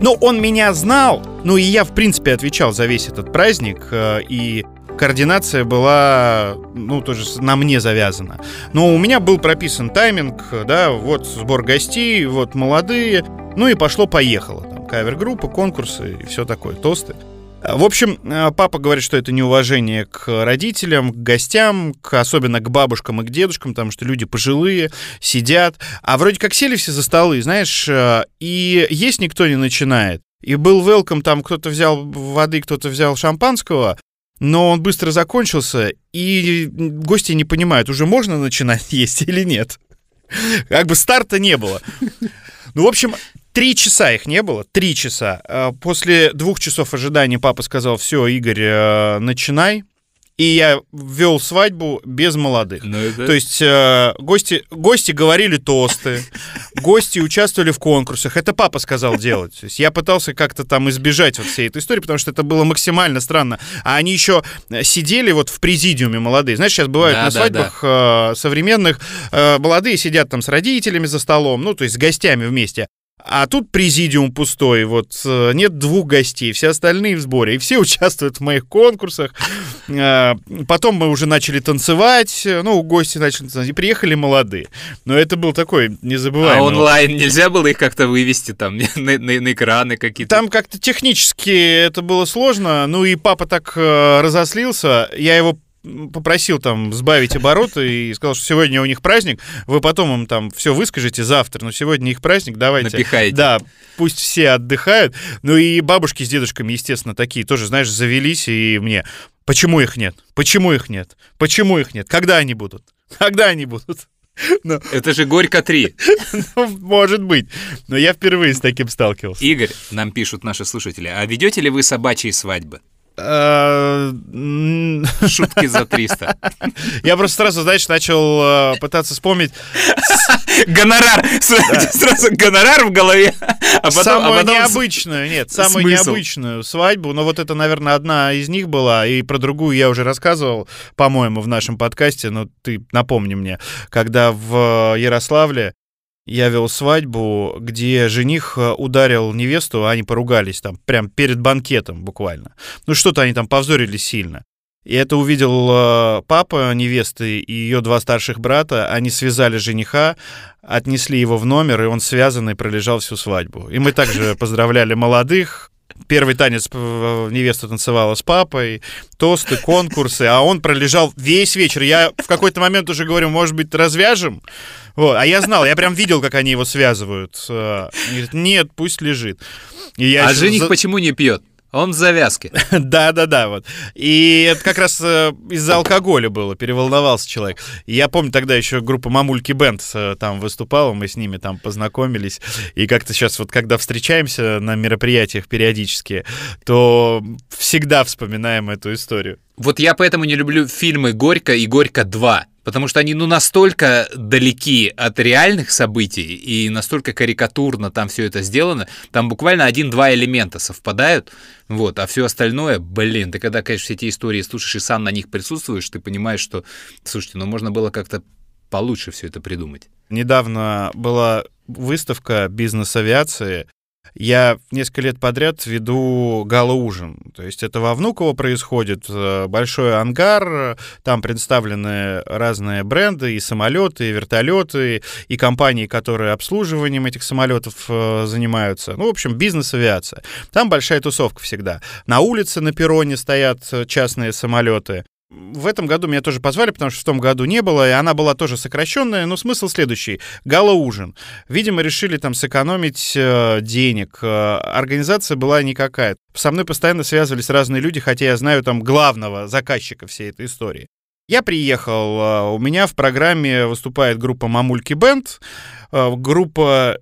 Ну, он меня знал, ну и я, в принципе, отвечал за весь этот праздник, э, и координация была, ну, тоже на мне завязана. Но у меня был прописан тайминг, да, вот сбор гостей, вот молодые, ну и пошло-поехало. Там кавер-группа, конкурсы и все такое, тосты. В общем, э, папа говорит, что это неуважение к родителям, к гостям, к, особенно к бабушкам и к дедушкам, потому что люди пожилые, сидят. А вроде как сели все за столы, знаешь, э, и есть никто не начинает. И был велком, там кто-то взял воды, кто-то взял шампанского, но он быстро закончился, и гости не понимают, уже можно начинать есть или нет. Как бы старта не было. Ну, в общем, Три часа их не было, три часа. Э, после двух часов ожидания папа сказал, все, Игорь, э, начинай. И я вел свадьбу без молодых. Ну, это... То есть э, гости, гости говорили тосты, гости участвовали в конкурсах. Это папа сказал делать. То есть я пытался как-то там избежать вот всей этой истории, потому что это было максимально странно. А они еще сидели вот в президиуме молодые. Знаешь, сейчас бывают да, на свадьбах да, да. Э, современных э, молодые сидят там с родителями за столом, ну, то есть с гостями вместе. А тут президиум пустой, вот э, нет двух гостей, все остальные в сборе, и все участвуют в моих конкурсах. А, потом мы уже начали танцевать, ну, гости начали танцевать, и приехали молодые. Но это был такой незабываемый. А онлайн нельзя было их как-то вывести там на, на, на экраны какие-то? Там как-то технически это было сложно, ну и папа так э, разослился, я его попросил там сбавить обороты и сказал, что сегодня у них праздник, вы потом им там все выскажете завтра, но сегодня их праздник, давайте. Напихайте. Да, пусть все отдыхают. Ну и бабушки с дедушками, естественно, такие тоже, знаешь, завелись и мне. Почему их нет? Почему их нет? Почему их нет? Когда они будут? Когда они будут? Но... Это же Горько 3. ну, может быть. Но я впервые с таким сталкивался. Игорь, нам пишут наши слушатели, а ведете ли вы собачьи свадьбы? Э, Шутки за 300. Я просто сразу, знаешь, начал э, пытаться вспомнить... Гонорар! Сразу гонорар в голове. А самую необычную, нет, самую необычную свадьбу. Но вот это, наверное, одна из них была. И про другую я уже рассказывал, по-моему, в нашем подкасте. Но ты напомни мне. Когда в Ярославле я вел свадьбу, где жених э, ударил невесту, а они поругались там, прям перед банкетом буквально. Ну что-то они там повзорили сильно. И это увидел э, папа невесты и ее два старших брата. Они связали жениха, отнесли его в номер, и он связанный пролежал всю свадьбу. И мы также поздравляли молодых, Первый танец невеста танцевала с папой, тосты, конкурсы, а он пролежал весь вечер. Я в какой-то момент уже говорю, может быть, развяжем? Вот. А я знал, я прям видел, как они его связывают. Э, говорит, нет, пусть лежит. А жених за... почему не пьет? Он в завязке. Да-да-да, вот. И это как раз э, из-за алкоголя было, переволновался человек. И я помню, тогда еще группа Мамульки Бенд э, там выступала, мы с ними там познакомились. И как-то сейчас вот, когда встречаемся на мероприятиях периодически, то всегда вспоминаем эту историю. Вот я поэтому не люблю фильмы «Горько» и «Горько 2» потому что они ну настолько далеки от реальных событий и настолько карикатурно там все это сделано, там буквально один-два элемента совпадают, вот, а все остальное, блин, ты когда, конечно, все эти истории слушаешь и сам на них присутствуешь, ты понимаешь, что, слушайте, ну можно было как-то получше все это придумать. Недавно была выставка бизнес-авиации, я несколько лет подряд веду гала-ужин. То есть это во Внуково происходит э, большой ангар, там представлены разные бренды, и самолеты, и вертолеты, и компании, которые обслуживанием этих самолетов э, занимаются. Ну, в общем, бизнес-авиация. Там большая тусовка всегда. На улице, на перроне стоят э, частные самолеты. В этом году меня тоже позвали, потому что в том году не было, и она была тоже сокращенная, но смысл следующий. Гала-ужин. Видимо, решили там сэкономить э, денег. Э, организация была никакая. Со мной постоянно связывались разные люди, хотя я знаю там главного заказчика всей этой истории. Я приехал, э, у меня в программе выступает группа Мамульки Бенд, э, группа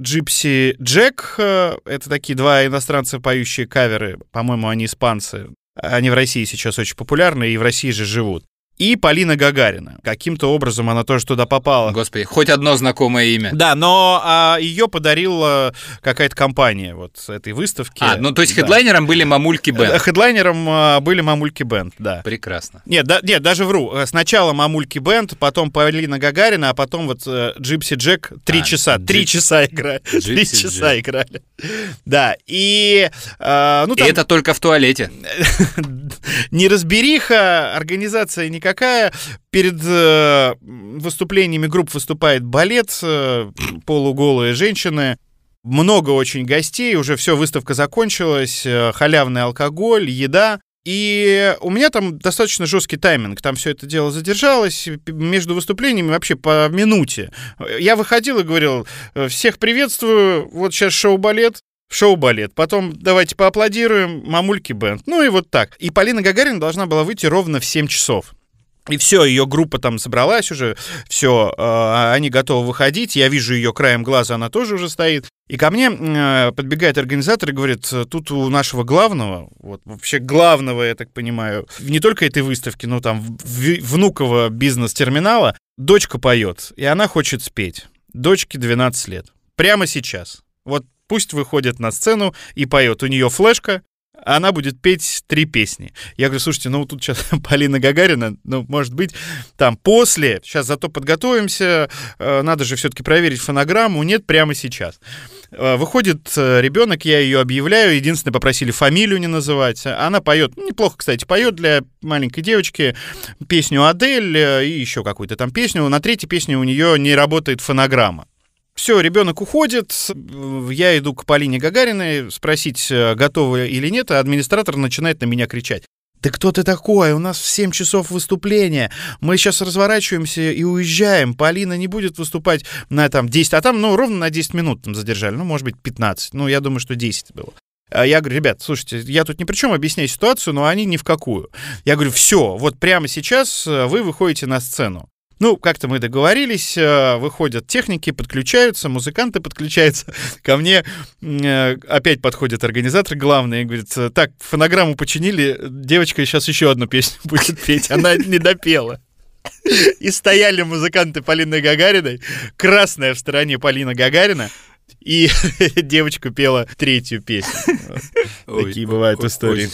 Gypsy Jack, э, это такие два иностранца, поющие каверы, по-моему, они испанцы, они в России сейчас очень популярны и в России же живут. И Полина Гагарина. Каким-то образом она тоже туда попала. Господи, хоть одно знакомое имя. Да, но а, ее подарила какая-то компания вот с этой выставки. А, ну то есть хедлайнером да. были Мамульки Bend. Хедлайнером а, были Мамульки Bend, да. Прекрасно. Нет, да, нет, даже вру. Сначала Мамульки Bend, потом Полина Гагарина, а потом вот Gypsy Jack три а, часа. Три часа играли. Три часа играли. Да, и... А, ну, там... И это только в туалете. Неразбериха, организация никакая. Перед э, выступлениями групп выступает балет, э, полуголые женщины. Много очень гостей, уже все, выставка закончилась, э, халявный алкоголь, еда. И у меня там достаточно жесткий тайминг. Там все это дело задержалось. Между выступлениями вообще по минуте. Я выходил и говорил, всех приветствую, вот сейчас шоу-балет, шоу-балет. Потом давайте поаплодируем, мамульки бенд. Ну и вот так. И Полина Гагарина должна была выйти ровно в 7 часов. И все, ее группа там собралась уже, все, э, они готовы выходить. Я вижу ее краем глаза, она тоже уже стоит. И ко мне э, подбегает организатор и говорит, тут у нашего главного, вот вообще главного, я так понимаю, не только этой выставки, но там внукового бизнес-терминала, дочка поет, и она хочет спеть. Дочке 12 лет. Прямо сейчас. Вот пусть выходит на сцену и поет. У нее флешка, она будет петь три песни. Я говорю, слушайте, ну тут сейчас Полина Гагарина, ну, может быть, там после, сейчас зато подготовимся, э, надо же все-таки проверить фонограмму, нет, прямо сейчас. Э, выходит э, ребенок, я ее объявляю, единственное, попросили фамилию не называть. Она поет, ну, неплохо, кстати, поет для маленькой девочки песню Адель и еще какую-то там песню. На третьей песне у нее не работает фонограмма. Все, ребенок уходит, я иду к Полине Гагариной спросить, э, готова или нет, а администратор начинает на меня кричать. «Да кто ты такой? У нас в 7 часов выступления. Мы сейчас разворачиваемся и уезжаем. Полина не будет выступать на там 10, а там, ну, ровно на 10 минут там задержали. Ну, может быть, 15. Ну, я думаю, что 10 было. А я говорю, ребят, слушайте, я тут ни при чем, объясняю ситуацию, но они ни в какую. Я говорю, все, вот прямо сейчас э, вы выходите на сцену. Ну, как-то мы договорились, э, выходят техники, подключаются, музыканты подключаются. Ко мне э, опять подходит организатор главный и говорит, так, фонограмму починили, девочка сейчас еще одну песню будет петь, она не допела. И стояли музыканты Полины Гагариной, красная в стороне Полина Гагарина, и девочка пела третью песню. Такие бывают истории.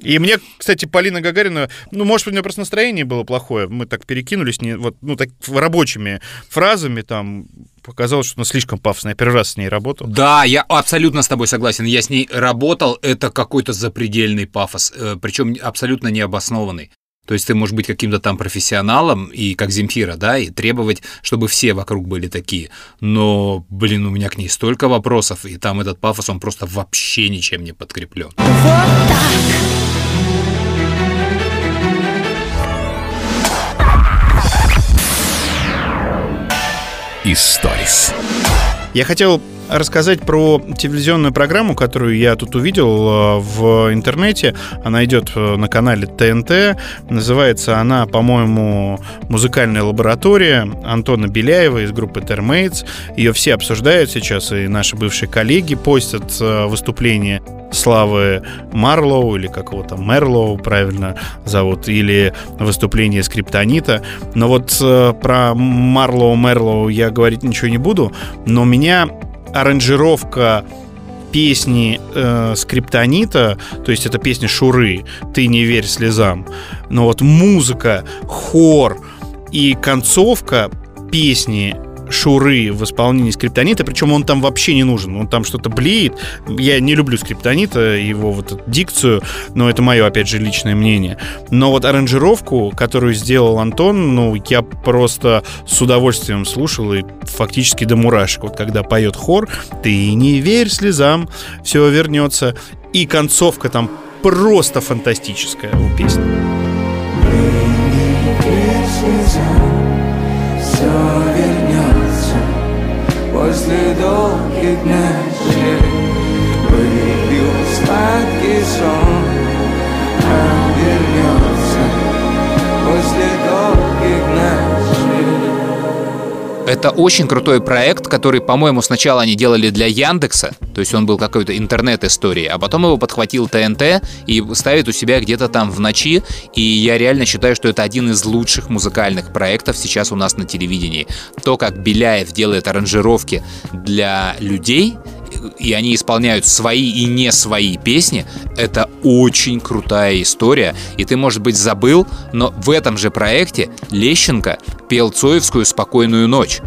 И мне, кстати, Полина Гагарина, ну, может, у меня просто настроение было плохое, мы так перекинулись, не, вот, ну, так рабочими фразами, там, показалось, что она слишком пафосная. Я первый раз с ней работал. Да, я абсолютно с тобой согласен. Я с ней работал, это какой-то запредельный пафос, э, причем абсолютно необоснованный. То есть ты можешь быть каким-то там профессионалом, и как Земфира, да, и требовать, чтобы все вокруг были такие. Но, блин, у меня к ней столько вопросов, и там этот пафос, он просто вообще ничем не подкреплен. Вот так. Историс. Я хотел рассказать про телевизионную программу, которую я тут увидел э, в интернете. Она идет э, на канале ТНТ. Называется она, по-моему, «Музыкальная лаборатория» Антона Беляева из группы Termates. Ее все обсуждают сейчас, и наши бывшие коллеги постят э, выступления Славы Марлоу, или как его там, Мерлоу правильно зовут, или выступление Скриптонита. Но вот про Марлоу, Мерлоу я говорить ничего не буду, но меня аранжировка песни э, Скриптонита, то есть это песня Шуры «Ты не верь слезам», но вот музыка, хор и концовка песни Шуры в исполнении скриптонита, причем он там вообще не нужен, он там что-то блеет. Я не люблю скриптонита, его вот эту дикцию, но это мое, опять же, личное мнение. Но вот аранжировку, которую сделал Антон, ну, я просто с удовольствием слушал и фактически до мурашек. Вот когда поет хор, ты не верь слезам, все вернется. И концовка там просто фантастическая у песни. после долгих ночей Выпью сладкий сон, Это очень крутой проект, который, по-моему, сначала они делали для Яндекса, то есть он был какой-то интернет-историей, а потом его подхватил ТНТ и ставит у себя где-то там в ночи, и я реально считаю, что это один из лучших музыкальных проектов сейчас у нас на телевидении. То, как Беляев делает аранжировки для людей, и они исполняют свои и не свои песни, это очень крутая история. И ты, может быть, забыл, но в этом же проекте Лещенко пел Цоевскую «Спокойную ночь»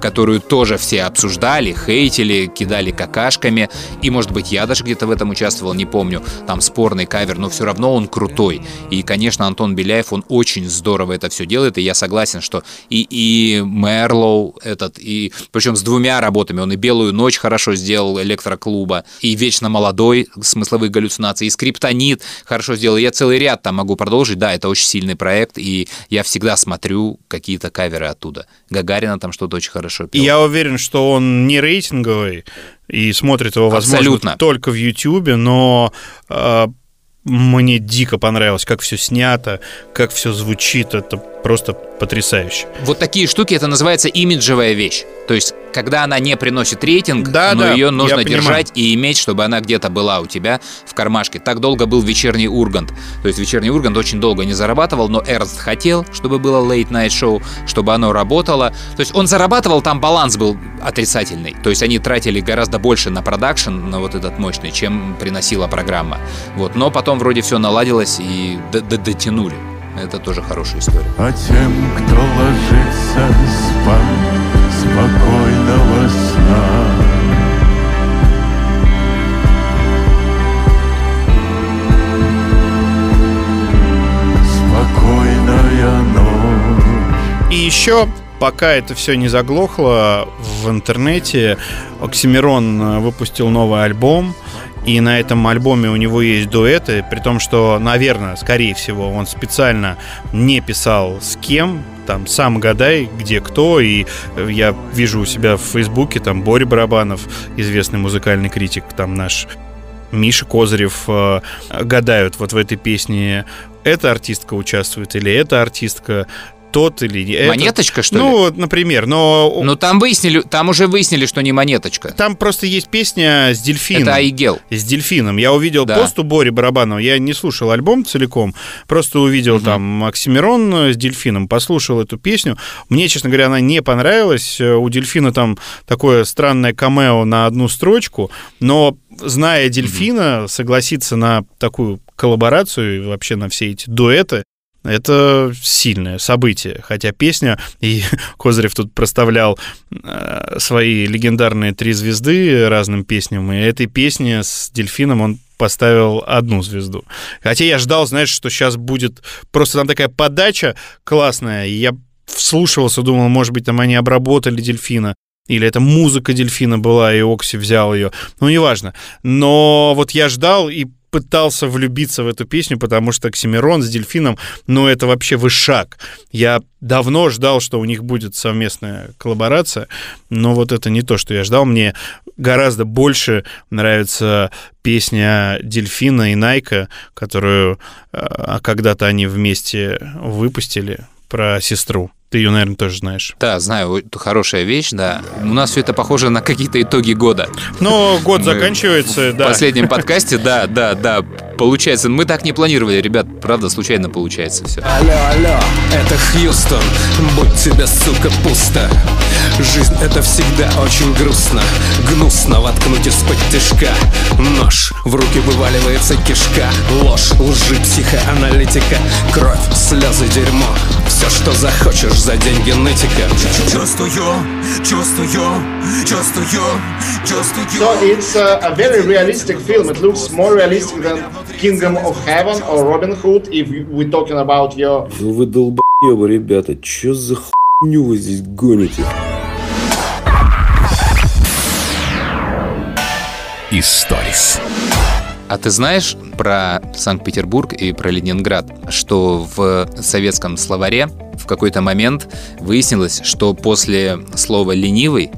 которую тоже все обсуждали, хейтили, кидали какашками. И, может быть, я даже где-то в этом участвовал, не помню. Там спорный кавер, но все равно он крутой. И, конечно, Антон Беляев, он очень здорово это все делает. И я согласен, что и, и Мерлоу этот, и причем с двумя работами. Он и «Белую ночь» хорошо сделал, «Электроклуба», и «Вечно молодой», смысловые галлюцинации, и «Скриптонит» хорошо сделал. Я целый ряд там могу продолжить. Да, это очень сильный проект, и я всегда смотрю какие-то каверы оттуда. Гагарина там что-то очень хорошо пел. И я уверен, что он не рейтинговый, и смотрит его, возможно, Абсолютно. только в Ютьюбе, но э, мне дико понравилось, как все снято, как все звучит. Это просто потрясающе. Вот такие штуки, это называется имиджевая вещь. То есть, когда она не приносит рейтинг, Да, но да, ее нужно понимаю. держать и иметь, чтобы она где-то была у тебя в кармашке. Так долго был вечерний Ургант. То есть вечерний Ургант очень долго не зарабатывал, но Эрнст хотел, чтобы было late night шоу, чтобы оно работало. То есть он зарабатывал, там баланс был отрицательный. То есть они тратили гораздо больше на продакшн, на вот этот мощный, чем приносила программа. Вот. Но потом вроде все наладилось и д- д- дотянули. Это тоже хорошая история. А тем, кто ложится спать, еще, пока это все не заглохло в интернете, Оксимирон э, выпустил новый альбом. И на этом альбоме у него есть дуэты, при том, что, наверное, скорее всего, он специально не писал с кем, там сам гадай, где кто, и э, я вижу у себя в Фейсбуке, там Боря Барабанов, известный музыкальный критик, там наш Миша Козырев э, гадают вот в этой песне, эта артистка участвует или эта артистка, тот или не этот. Монеточка, что ли? Ну, вот, например, но... Ну, там выяснили, там уже выяснили, что не монеточка. Там просто есть песня с дельфином. Это Айгел. С дельфином. Я увидел Да. пост у Бори Барабанова. Я не слушал альбом целиком, просто увидел там Оксимирон с дельфином, послушал эту песню. Мне, честно говоря, она не понравилась. Э, У дельфина там такое странное камео на одну строчку, но зная дельфина, согласиться на такую коллаборацию и вообще на все эти дуэты, это сильное событие. Хотя песня, и Козырев тут проставлял э, свои легендарные три звезды разным песням, и этой песне с дельфином он поставил одну звезду. Хотя я ждал, знаешь, что сейчас будет просто там такая подача классная, и я вслушивался, думал, может быть, там они обработали дельфина, или это музыка дельфина была, и Окси взял ее. Ну, неважно. Но вот я ждал и пытался влюбиться в эту песню, потому что Оксимирон с дельфином, ну, это вообще вышаг. Я давно ждал, что у них будет совместная коллаборация, но вот это не то, что я ждал. Мне гораздо больше нравится песня Дельфина и Найка, которую э, когда-то они вместе выпустили про сестру. Ты ее, наверное, тоже знаешь. Да, знаю, это хорошая вещь, да. У нас все это похоже на какие-то итоги года. Но год Мы заканчивается, В да. последнем подкасте, да, да, да, получается. Мы так не планировали, ребят, правда, случайно получается все. Алло, алло, это Хьюстон, будь тебе, сука, пусто Жизнь это всегда очень грустно Гнусно воткнуть из-под тяжка Нож, в руки вываливается кишка Ложь, лжи, психоаналитика Кровь, слезы, дерьмо Все, что захочешь за деньги нытика Чувствую, чувствую, чувствую, чувствую So it's uh, a very realistic film. It looks more realistic than Kingdom of Heaven or Robin Hood. If we're talking about your Ну вы долбоебы, ребята, чё за хуйню вы здесь гоните? Историс. А ты знаешь про Санкт-Петербург и про Ленинград, что в советском словаре в какой-то момент выяснилось, что после слова «ленивый»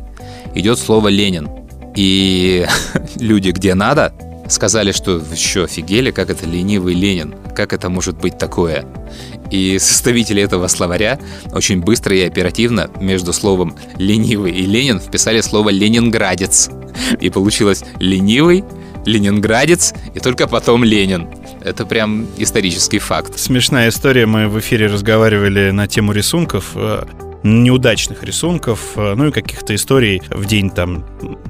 идет слово «Ленин». И люди где надо сказали, что что, офигели, как это ленивый Ленин? Как это может быть такое? И составители этого словаря очень быстро и оперативно между словом «ленивый» и «Ленин» вписали слово «ленинградец». И получилось «ленивый», «ленинградец» и только потом «Ленин». Это прям исторический факт. Смешная история. Мы в эфире разговаривали на тему рисунков неудачных рисунков, э, ну и каких-то историй в день там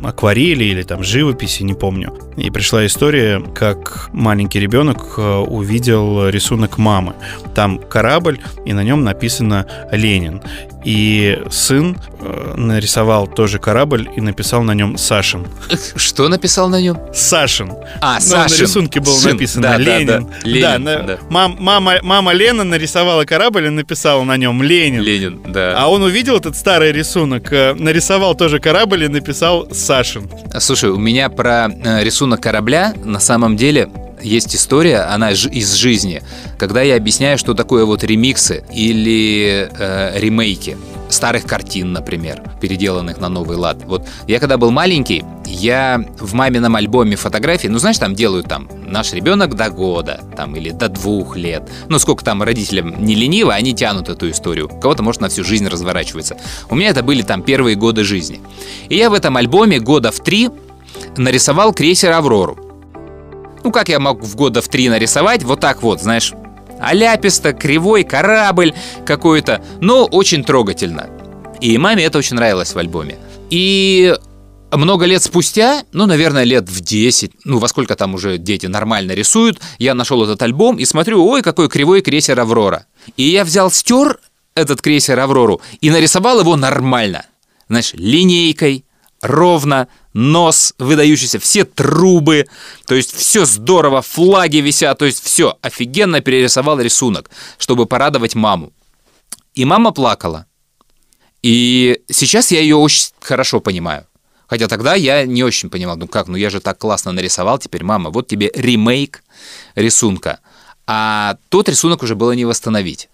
акварели или там живописи, не помню. И пришла история, как маленький ребенок э, увидел рисунок мамы. Там корабль, и на нем написано «Ленин». И сын э, нарисовал тоже корабль и написал на нем Сашин. Что написал на нем? Сашин. А, Ну, Сашин. На рисунке было Сын. написано Да, да, Ленин. да. Ленин, на- да. мам- мама, мама Лена нарисовала корабль и написала на нем Ленин. Ленин, да. А он увидел этот старый рисунок, э, нарисовал тоже корабль и написал Сашин. Слушай, у меня про э, рисунок корабля на самом деле есть история, она из жизни, когда я объясняю, что такое вот ремиксы или э, ремейки старых картин, например, переделанных на новый лад. Вот я когда был маленький, я в мамином альбоме фотографий, ну знаешь, там делают там наш ребенок до года, там или до двух лет. Ну сколько там родителям не лениво, они тянут эту историю. Кого-то может на всю жизнь разворачивается. У меня это были там первые годы жизни. И я в этом альбоме года в три нарисовал крейсер «Аврору». Ну, как я мог в года в три нарисовать? Вот так вот, знаешь, аляписто, кривой корабль какой-то, но очень трогательно. И маме это очень нравилось в альбоме. И много лет спустя, ну, наверное, лет в 10, ну, во сколько там уже дети нормально рисуют, я нашел этот альбом и смотрю, ой, какой кривой крейсер «Аврора». И я взял, стер этот крейсер «Аврору» и нарисовал его нормально. Знаешь, линейкой, ровно, нос выдающийся, все трубы, то есть все здорово, флаги висят, то есть все, офигенно перерисовал рисунок, чтобы порадовать маму. И мама плакала. И сейчас я ее очень хорошо понимаю. Хотя тогда я не очень понимал, ну как, ну я же так классно нарисовал, теперь мама, вот тебе ремейк рисунка. А тот рисунок уже было не восстановить.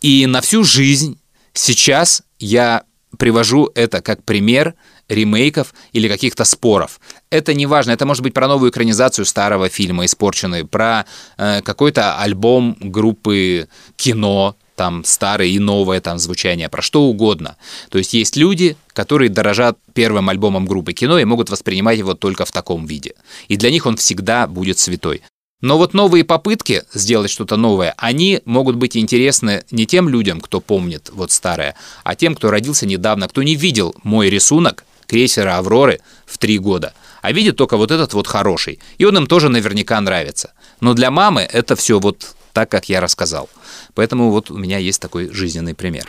И на всю жизнь сейчас я привожу это как пример ремейков или каких-то споров. Это не важно, это может быть про новую экранизацию старого фильма испорченный, про э, какой-то альбом группы кино, там старое и новое там звучание, про что угодно. То есть есть люди, которые дорожат первым альбомом группы кино и могут воспринимать его только в таком виде. И для них он всегда будет святой. Но вот новые попытки сделать что-то новое, они могут быть интересны не тем людям, кто помнит вот старое, а тем, кто родился недавно, кто не видел мой рисунок крейсера «Авроры» в три года, а видит только вот этот вот хороший. И он им тоже наверняка нравится. Но для мамы это все вот так, как я рассказал. Поэтому вот у меня есть такой жизненный пример.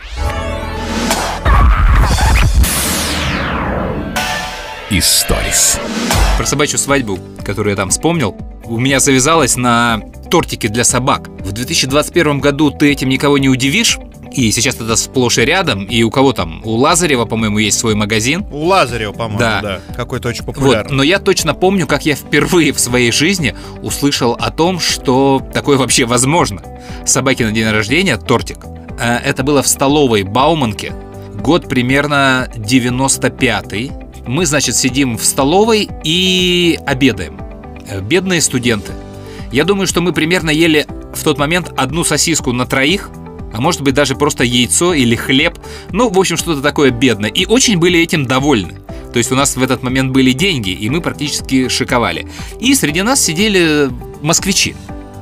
Историс. Про собачью свадьбу, которую я там вспомнил, у меня завязалась на тортике для собак. В 2021 году ты этим никого не удивишь, и сейчас это сплошь и рядом, и у кого там? У Лазарева, по-моему, есть свой магазин. У Лазарева, по-моему, Да. да. Какой-то очень Вот, популярный. но я точно помню, как я впервые в своей жизни услышал о том, что такое вообще возможно. Собаки на день рождения, тортик. Э, Это было в столовой Бауманке. Год примерно 95-й. Мы, значит, сидим в столовой и обедаем. Э, Бедные студенты. Я думаю, что мы примерно ели в тот момент одну сосиску на троих, а может быть даже просто яйцо или хлеб. Ну, в общем, что-то такое бедное. И очень были этим довольны. То есть у нас в этот момент были деньги, и мы практически шиковали. И среди нас сидели москвичи,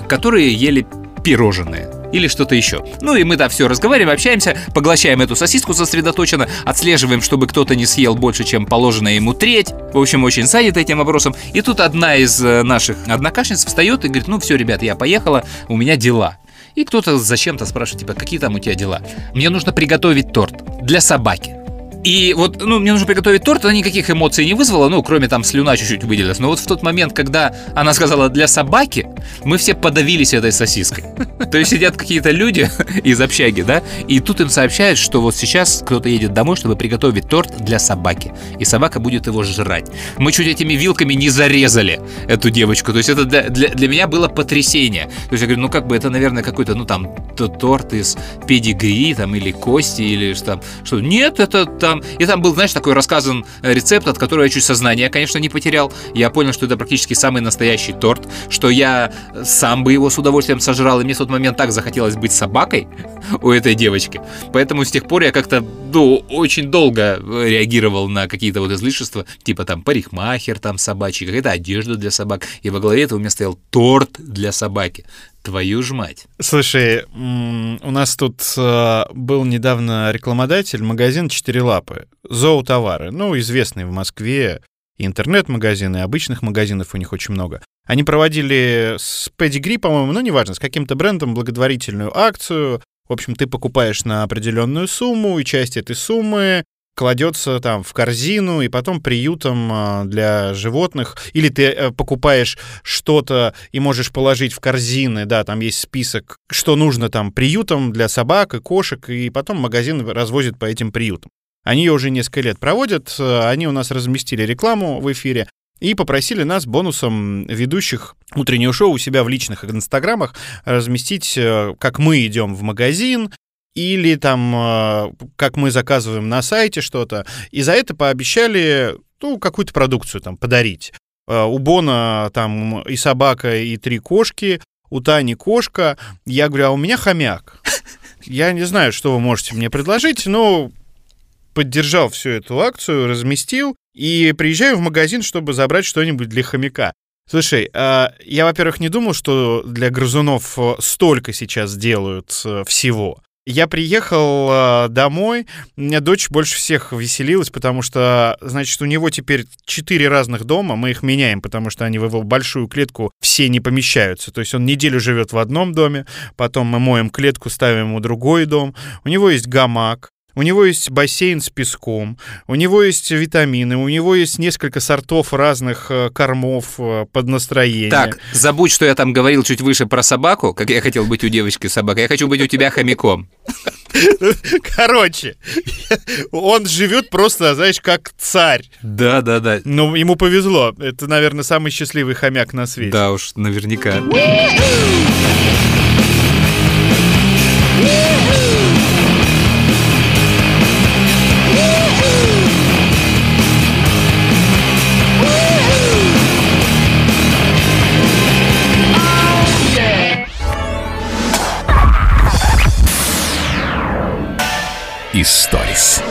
которые ели пирожные или что-то еще. Ну и мы да, все разговариваем, общаемся, поглощаем эту сосиску сосредоточенно, отслеживаем, чтобы кто-то не съел больше, чем положено ему треть. В общем, очень занят этим вопросом. И тут одна из э, наших однокашниц встает и говорит, ну все, ребят, я поехала, у меня дела. И кто-то зачем-то спрашивает, типа, какие там у тебя дела? Мне нужно приготовить торт для собаки. И вот, ну, мне нужно приготовить торт, она никаких эмоций не вызвала, ну, кроме там слюна чуть-чуть выделилась. Но вот в тот момент, когда она сказала для собаки, мы все подавились этой сосиской. То есть сидят какие-то люди из общаги, да, и тут им сообщают, что вот сейчас кто-то едет домой, чтобы приготовить торт для собаки, и собака будет его жрать. Мы чуть этими вилками не зарезали эту девочку, то есть это для, для, для меня было потрясение. То есть я говорю, ну как бы это, наверное, какой-то, ну там, торт из педигри, там, или кости, или что там. Что, нет, это там там, и там был, знаешь, такой рассказан э, рецепт, от которого я чуть сознание, конечно, не потерял. Я понял, что это практически самый настоящий торт, что я сам бы его с удовольствием сожрал, и мне в тот момент так захотелось быть собакой у этой девочки. Поэтому с тех пор я как-то, ну, очень долго реагировал на какие-то вот излишества, типа там парикмахер там собачий, какая-то одежда для собак, и во главе этого у меня стоял торт для собаки. Твою ж мать. Слушай, у нас тут э, был недавно рекламодатель, магазин «Четыре лапы», зоотовары, ну, известный в Москве, интернет-магазины, обычных магазинов у них очень много. Они проводили с Pedigree, по-моему, ну, неважно, с каким-то брендом благотворительную акцию. В общем, ты покупаешь на определенную сумму, и часть этой суммы кладется там в корзину и потом приютом а, для животных. Или ты э, покупаешь что-то и можешь положить в корзины, да, там есть список, что нужно там приютам для собак и кошек, и потом магазин развозит по этим приютам. Они ее уже несколько лет проводят, э, они у нас разместили рекламу в эфире и попросили нас бонусом ведущих утреннего шоу у себя в личных инстаграмах разместить, э, как мы идем в магазин, или там, а, как мы заказываем на сайте что-то, и за это пообещали, ну, какую-то продукцию там подарить. А, у Бона там и собака, и три кошки, у Тани кошка. Я говорю, а у меня хомяк. Я не знаю, что вы можете мне предложить, но поддержал всю эту акцию, разместил и приезжаю в магазин, чтобы забрать что-нибудь для хомяка. Слушай, а, я, во-первых, не думал, что для грызунов столько сейчас делают э, всего. Я приехал э, домой, у меня дочь больше всех веселилась, потому что, значит, у него теперь четыре разных дома, мы их меняем, потому что они в его большую клетку все не помещаются. То есть он неделю живет в одном доме, потом мы моем клетку, ставим ему другой дом. У него есть гамак, у него есть бассейн с песком, у него есть витамины, у него есть несколько сортов разных э, кормов э, под настроение. Так, забудь, что я там говорил чуть выше про собаку, как я хотел быть у девочки собакой. Я хочу быть у тебя хомяком. Короче, он живет просто, знаешь, как царь. Да, да, да. Ну, ему повезло. Это, наверное, самый счастливый хомяк на свете. Да уж, наверняка. Историс.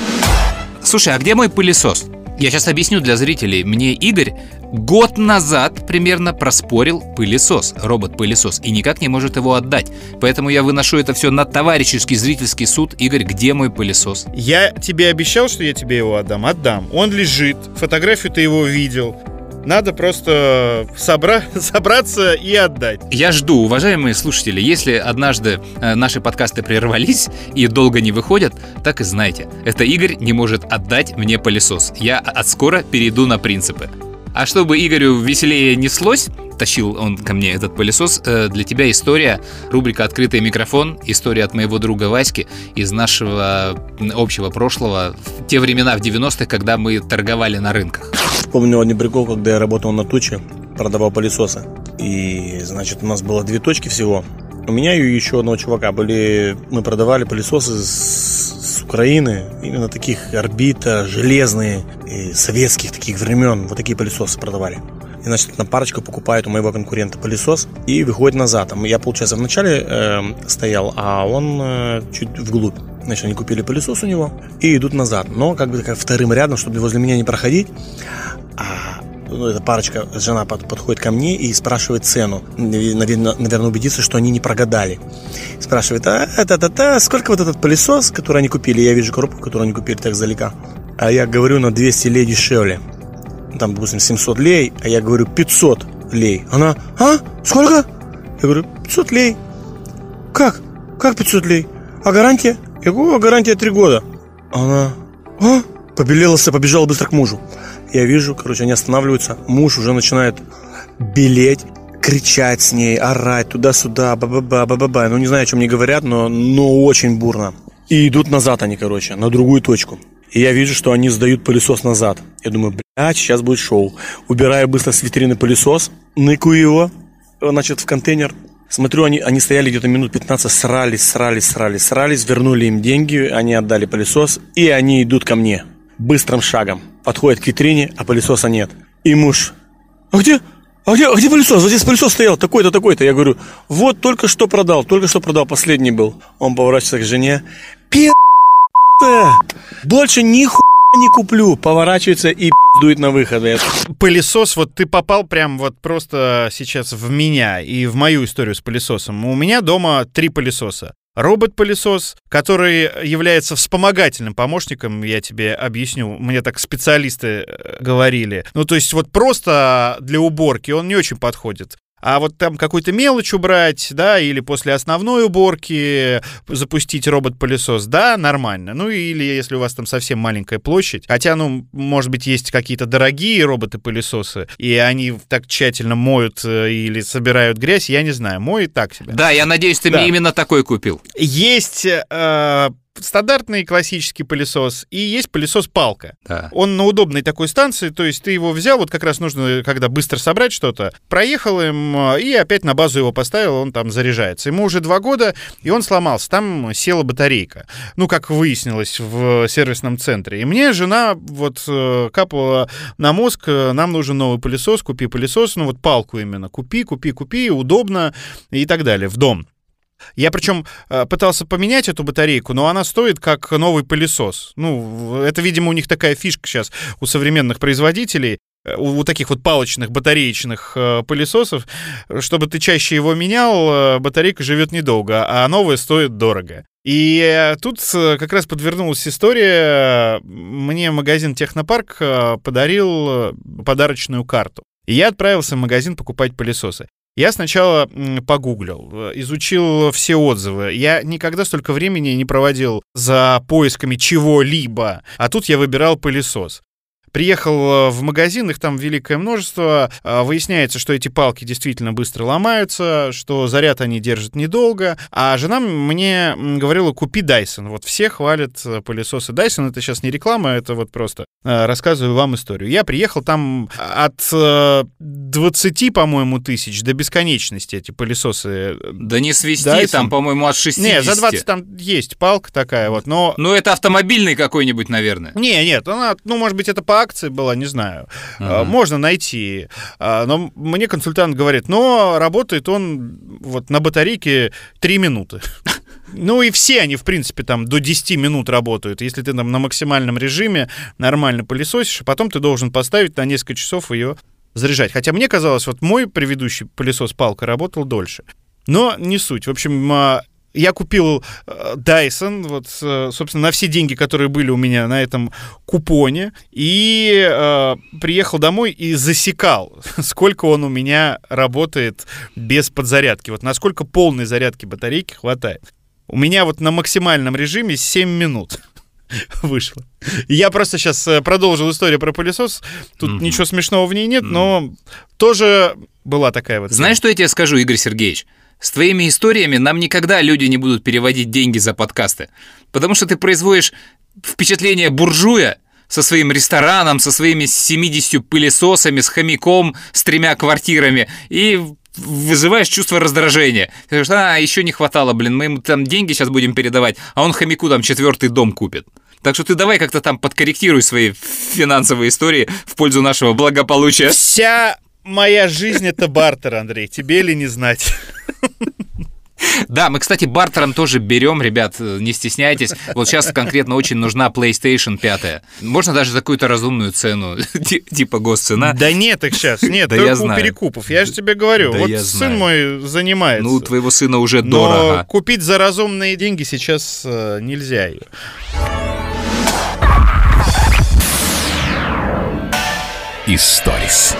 Слушай, а где мой пылесос? Я сейчас объясню для зрителей. Мне Игорь год назад примерно проспорил пылесос, робот-пылесос, и никак не может его отдать. Поэтому я выношу это все на товарищеский зрительский суд. Игорь, где мой пылесос? Я тебе обещал, что я тебе его отдам. Отдам. Он лежит. Фотографию ты его видел. Надо просто собра... собраться и отдать. Я жду, уважаемые слушатели, если однажды э, наши подкасты прервались и долго не выходят, так и знайте, это Игорь не может отдать мне пылесос. Я от скоро перейду на принципы. А чтобы Игорю веселее неслось, тащил он ко мне этот пылесос, э, для тебя история, рубрика «Открытый микрофон», история от моего друга Васьки из нашего общего прошлого, в те времена в 90-х, когда мы торговали на рынках. Помню один прикол, когда я работал на туче, продавал пылесосы. И, значит, у нас было две точки всего. У меня и еще одного чувака были... Мы продавали пылесосы с, с Украины. Именно таких орбита, железные, советских таких времен. Вот такие пылесосы продавали. И, значит, на парочку покупает у моего конкурента пылесос и выходит назад. Я, получается, вначале э, стоял, а он э, чуть вглубь. Значит, они купили пылесос у него и идут назад. Но как бы как вторым рядом, чтобы возле меня не проходить. А ну, эта парочка, жена под, подходит ко мне и спрашивает цену. Наверное, убедиться, что они не прогадали. Спрашивает, а это, это, это, сколько вот этот пылесос, который они купили? Я вижу коробку, которую они купили так залека. А я говорю на 200 лей дешевле. Там, допустим, 700 лей, а я говорю 500 лей. Она, а? Сколько? Я говорю, 500 лей. Как? Как 500 лей? А гарантия? Я говорю, гарантия 3 года. Она, а? Побелела, побежала быстро к мужу. Я вижу, короче, они останавливаются. Муж уже начинает белеть, кричать с ней, орать туда-сюда, ба-ба-ба, ба-ба-ба. Ну, не знаю, о чем они говорят, но, но очень бурно. И идут назад они, короче, на другую точку. И я вижу, что они сдают пылесос назад. Я думаю, блядь, сейчас будет шоу. Убираю быстро с витрины пылесос, ныкаю его, значит, в контейнер. Смотрю, они, они стояли где-то минут 15, срались, срались, срались, срались, вернули им деньги, они отдали пылесос, и они идут ко мне. Быстрым шагом подходит к витрине, а пылесоса нет. И муж, а где, а где, а где пылесос? Здесь пылесос стоял, такой-то, такой-то. Я говорю, вот только что продал, только что продал, последний был. Он поворачивается к жене, пи***, больше нихуя не куплю. Поворачивается и пиздует на выходе. Пылесос, вот ты попал прям вот просто сейчас в меня и в мою историю с пылесосом. У меня дома три пылесоса. Робот-пылесос, который является вспомогательным помощником, я тебе объясню, мне так специалисты э, говорили. Ну, то есть вот просто для уборки он не очень подходит. А вот там какую-то мелочь убрать, да, или после основной уборки запустить робот-пылесос, да, нормально. Ну или если у вас там совсем маленькая площадь, хотя, ну, может быть, есть какие-то дорогие роботы-пылесосы, и они так тщательно моют э, или собирают грязь, я не знаю, моют так себе. Да, я надеюсь, ты Да. мне именно такой купил. Есть э, стандартный классический пылесос и есть пылесос-палка. Да. Он на удобной такой станции, то есть ты его взял, вот как раз нужно, когда быстро собрать что-то, проехал им э, и опять на базу его поставил, он там заряжается. Ему уже два года, и он сломался, там села батарейка. Ну, как выяснилось в сервисном центре. И мне жена вот э, капала на мозг, э, нам нужен новый пылесос, купи пылесос, ну вот палку именно, купи, купи, купи, удобно и так далее, в дом. Я причем э, пытался поменять эту батарейку, но она стоит как новый пылесос. Ну, это, видимо, у них такая фишка сейчас у современных производителей, э, у, у таких вот палочных батареечных э, пылесосов, чтобы ты чаще его менял, э, батарейка живет недолго, а новая стоит дорого. И э, тут как раз подвернулась история, мне магазин Технопарк подарил подарочную карту. И я отправился в магазин покупать пылесосы. Я сначала погуглил, э, изучил все отзывы. Я никогда столько времени не проводил за поисками чего-либо. А тут я выбирал пылесос. Приехал э, в магазин, их там великое множество. А, Выясняется, что эти палки действительно быстро ломаются, что заряд они держат недолго. А жена мне говорила, купи Dyson. Вот все хвалят э, пылесосы Dyson. Это сейчас не реклама, это вот просто э, рассказываю вам историю. Я приехал там от э, 20, по-моему, тысяч до бесконечности эти пылесосы. Да не свисти, Dyson. там, по-моему, от 60. Не, за 20 там есть палка такая вот, но... Ну, это автомобильный какой-нибудь, наверное. Не, нет, она, ну, может быть, это по акции была, не знаю. Ага. Можно найти. А, Но мне консультант говорит, но работает он вот на батарейке 3 минуты. Ну и все они, в принципе, там до 10 минут работают. Если ты там на максимальном режиме нормально пылесосишь, а потом ты должен поставить на несколько часов ее заряжать. Хотя мне казалось, вот мой предыдущий пылесос-палка работал дольше. Но не суть. В общем, а, я купил э, Dyson, вот, э, собственно, на все деньги, которые были у меня на этом купоне, и э, приехал домой и засекал, сколько он у меня работает без подзарядки. Вот насколько полной зарядки батарейки хватает. У меня вот на максимальном режиме 7 минут вышло. Я просто сейчас продолжил историю про пылесос. Тут ничего смешного в ней нет, но тоже была такая вот. Знаешь, что я тебе скажу, Игорь Сергеевич? С твоими историями нам никогда люди не будут переводить деньги за подкасты. Потому что ты производишь впечатление буржуя со своим рестораном, со своими 70 пылесосами, с хомяком, с тремя квартирами. И вызываешь чувство раздражения. Ты говоришь, а, еще не хватало, блин, мы ему там деньги сейчас будем передавать, а он хомяку там четвертый дом купит. Так что ты давай как-то там подкорректируй свои финансовые истории в пользу нашего благополучия. Вся моя жизнь это бартер, Андрей. Тебе ли не знать? Да, мы, кстати, бартером тоже берем, ребят, не стесняйтесь. Вот сейчас конкретно очень нужна PlayStation 5. Можно даже за какую-то разумную цену, ти- типа госцена. Да нет их сейчас, нет, Да только я у знаю. перекупов. Я же тебе говорю, Да вот я сын знаю. мой занимается. Ну, у твоего сына уже Но дорого. купить за разумные деньги сейчас э, нельзя ее. Историс.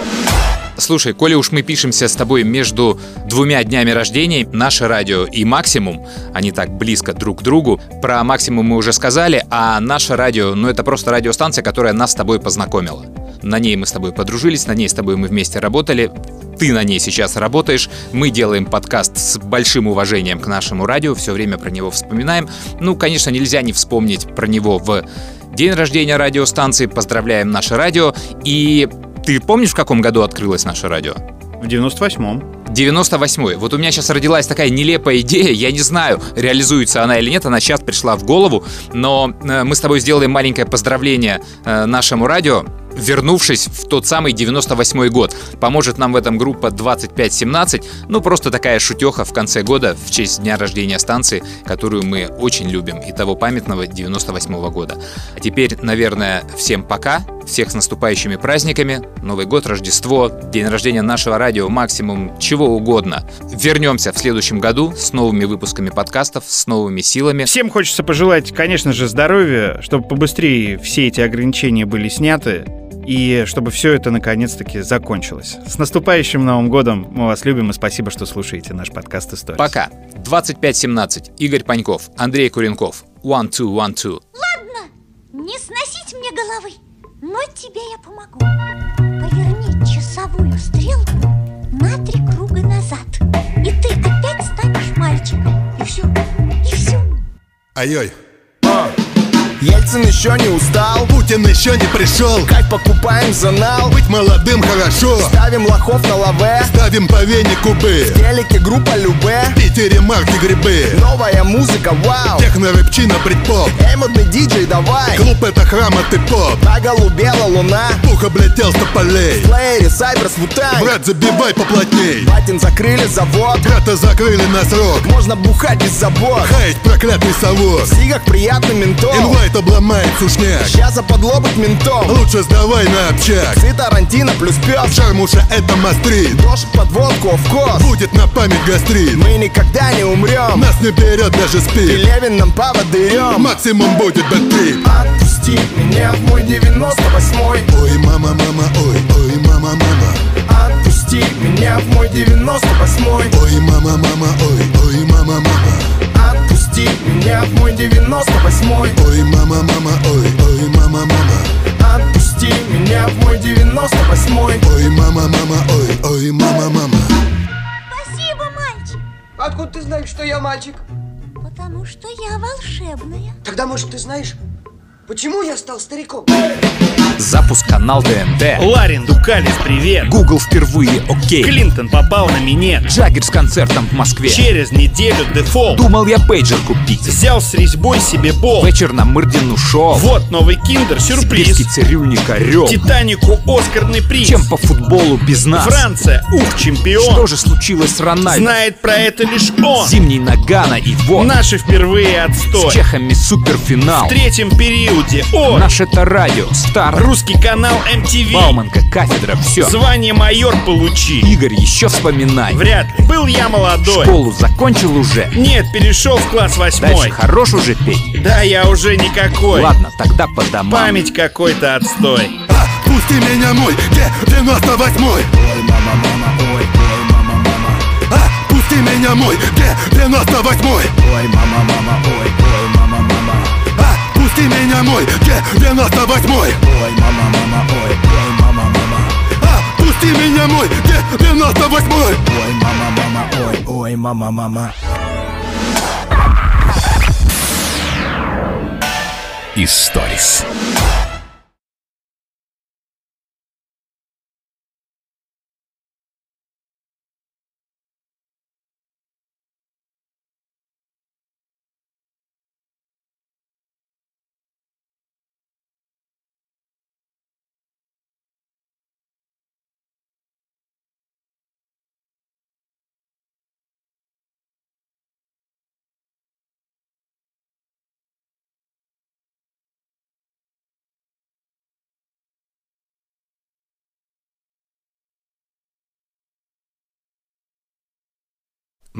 Слушай, коли уж мы пишемся с тобой между двумя днями рождения, наше радио и Максимум, они так близко друг к другу. Про Максимум мы уже сказали, а наше радио, ну это просто радиостанция, которая нас с тобой познакомила. На ней мы с тобой подружились, на ней с тобой мы вместе работали. Ты на ней сейчас работаешь. Мы делаем подкаст с большим уважением к нашему радио, все время про него вспоминаем. Ну, конечно, нельзя не вспомнить про него в день рождения радиостанции. Поздравляем наше радио. И ты помнишь, в каком году открылось наше радио? В 98-м. 98-й. Вот у меня сейчас родилась такая нелепая идея, я не знаю, реализуется она или нет, она сейчас пришла в голову, но э, мы с тобой сделаем маленькое поздравление э, нашему радио, вернувшись в тот самый 98 год. Поможет нам в этом группа 2517, ну просто такая шутеха в конце года в честь дня рождения станции, которую мы очень любим, и того памятного 98 года. А теперь, наверное, всем пока, всех с наступающими праздниками, Новый год, Рождество, день рождения нашего радио, максимум чего угодно. Вернемся в следующем году с новыми выпусками подкастов, с новыми силами. Всем хочется пожелать, конечно же, здоровья, чтобы побыстрее все эти ограничения были сняты, и чтобы все это наконец-таки закончилось. С наступающим Новым годом! Мы вас любим и спасибо, что слушаете наш подкаст «История». Пока. 2517. Игорь Паньков, Андрей Куренков. One, two, one, two. Ладно, не сносить мне головы, но тебе я помогу. Поверни часовую стрелку на три круга назад, и ты опять станешь мальчиком. И все, и все. Ай-ой. Ельцин еще не устал Путин еще не пришел. Как покупаем за нал Быть молодым хорошо. Ставим лохов на лаве Ставим по вене кубы В телеке группа Любе В Питере марки грибы. Новая музыка, вау. Техно-рэпчина, предпоп Эй, модный диджей, давай. Клуб это храм, а ты поп. На голубела луна. Пух облетел с тополей. В плеере Сайберс Вутай Брат, забивай поплотней. Батин закрыли завод. Брата закрыли на срок. Можно бухать без забот. Хаять проклятый совок В сигах приятный ментол Инвайт обломает сушняк. Сейчас западло быть ментом. Лучше сдавай на общак. Ты Тарантино плюс пес. Шармуша это мастрит Дождь под водку в кос Будет на память гастрит. Мы никогда не умрем Нас не берет даже спит. Пелевин нам поводырем Максимум будет бэттрип Отпусти меня в мой 98-й Ой, мама, мама, ой, ой, мама, мама. Отпусти меня в мой 98-й Ой, мама, мама, ой, ой, мама, мама Отпусти меня в мой 98-й Ой, мама, мама, ой, ой, мама, мама. Отпусти меня в мой 98-й Ой, мама, мама, ой, ой, мама, мама. Спасибо, мальчик. Откуда ты знаешь, что я мальчик? Потому что я волшебная. Тогда, может, ты знаешь, почему я стал стариком? Запуск канал ТНТ. Ларин Дукалис, привет! Google впервые окей. Клинтон попал на минет. Джаггер с концертом в Москве. Через неделю дефолт. Думал я пейджер купить. Взял с резьбой себе бол. Вечер на Мырдин ушел. Вот новый киндер, сюрприз. Сибирский цирюльник орел. Титанику Оскарный приз. Чем по футболу без нас? Франция, ух, чемпион. Что же случилось с Рональдо? Знает про это лишь он. Зимний Нагана и вот. Наши впервые отстой. С чехами суперфинал. В третьем периоде от. Наш это радио, стар. Русский канал MTV. Бауманка, кафедра, все. Звание майор получи. Игорь, еще вспоминай. Вряд ли. Был я молодой. Школу закончил уже? Нет, перешел в класс восьмой. Дальше хорош уже петь? Да, я уже никакой. Ладно, тогда по домам. Память какой-то отстой. А, пусти меня мой, где 98-й? Ой, мама, мама, ой, ой, мама, мама А, пусти меня мой, где 98-й? Ой, мама, мама, ой, ой, А, пусти меня мой, где 98-й? Ой, мама, мама, ой, ой, мама, мама А, пусти меня мой, где 98-й? Ой, мама, мама, ой, ой, мама, мама Историс.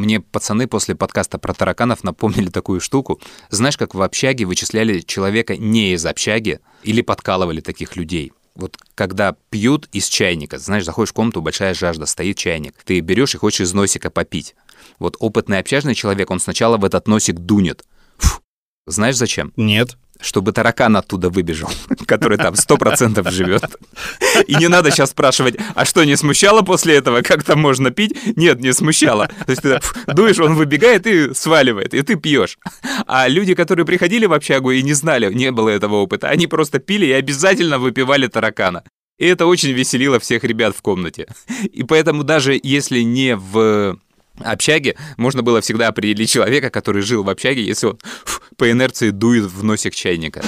Мне пацаны после подкаста про тараканов напомнили такую штуку. Знаешь, как в общаге вычисляли человека не из общаги или подкалывали таких людей? Вот когда пьют из чайника, знаешь, заходишь в комнату, большая жажда, стоит чайник, ты берешь и хочешь из носика попить. Вот опытный общажный человек, он сначала в этот носик дунет. Фу. Знаешь зачем? Нет. Чтобы таракан оттуда выбежал, который там сто процентов живет. И не надо сейчас спрашивать, а что, не смущало после этого, как там можно пить? Нет, не смущало. То есть ты так, дуешь, он выбегает и сваливает, и ты пьешь. А люди, которые приходили в общагу и не знали, не было этого опыта, они просто пили и обязательно выпивали таракана. И это очень веселило всех ребят в комнате. И поэтому даже если не в общаге, можно было всегда определить человека, который жил в общаге, если он по инерции дует в носик чайника.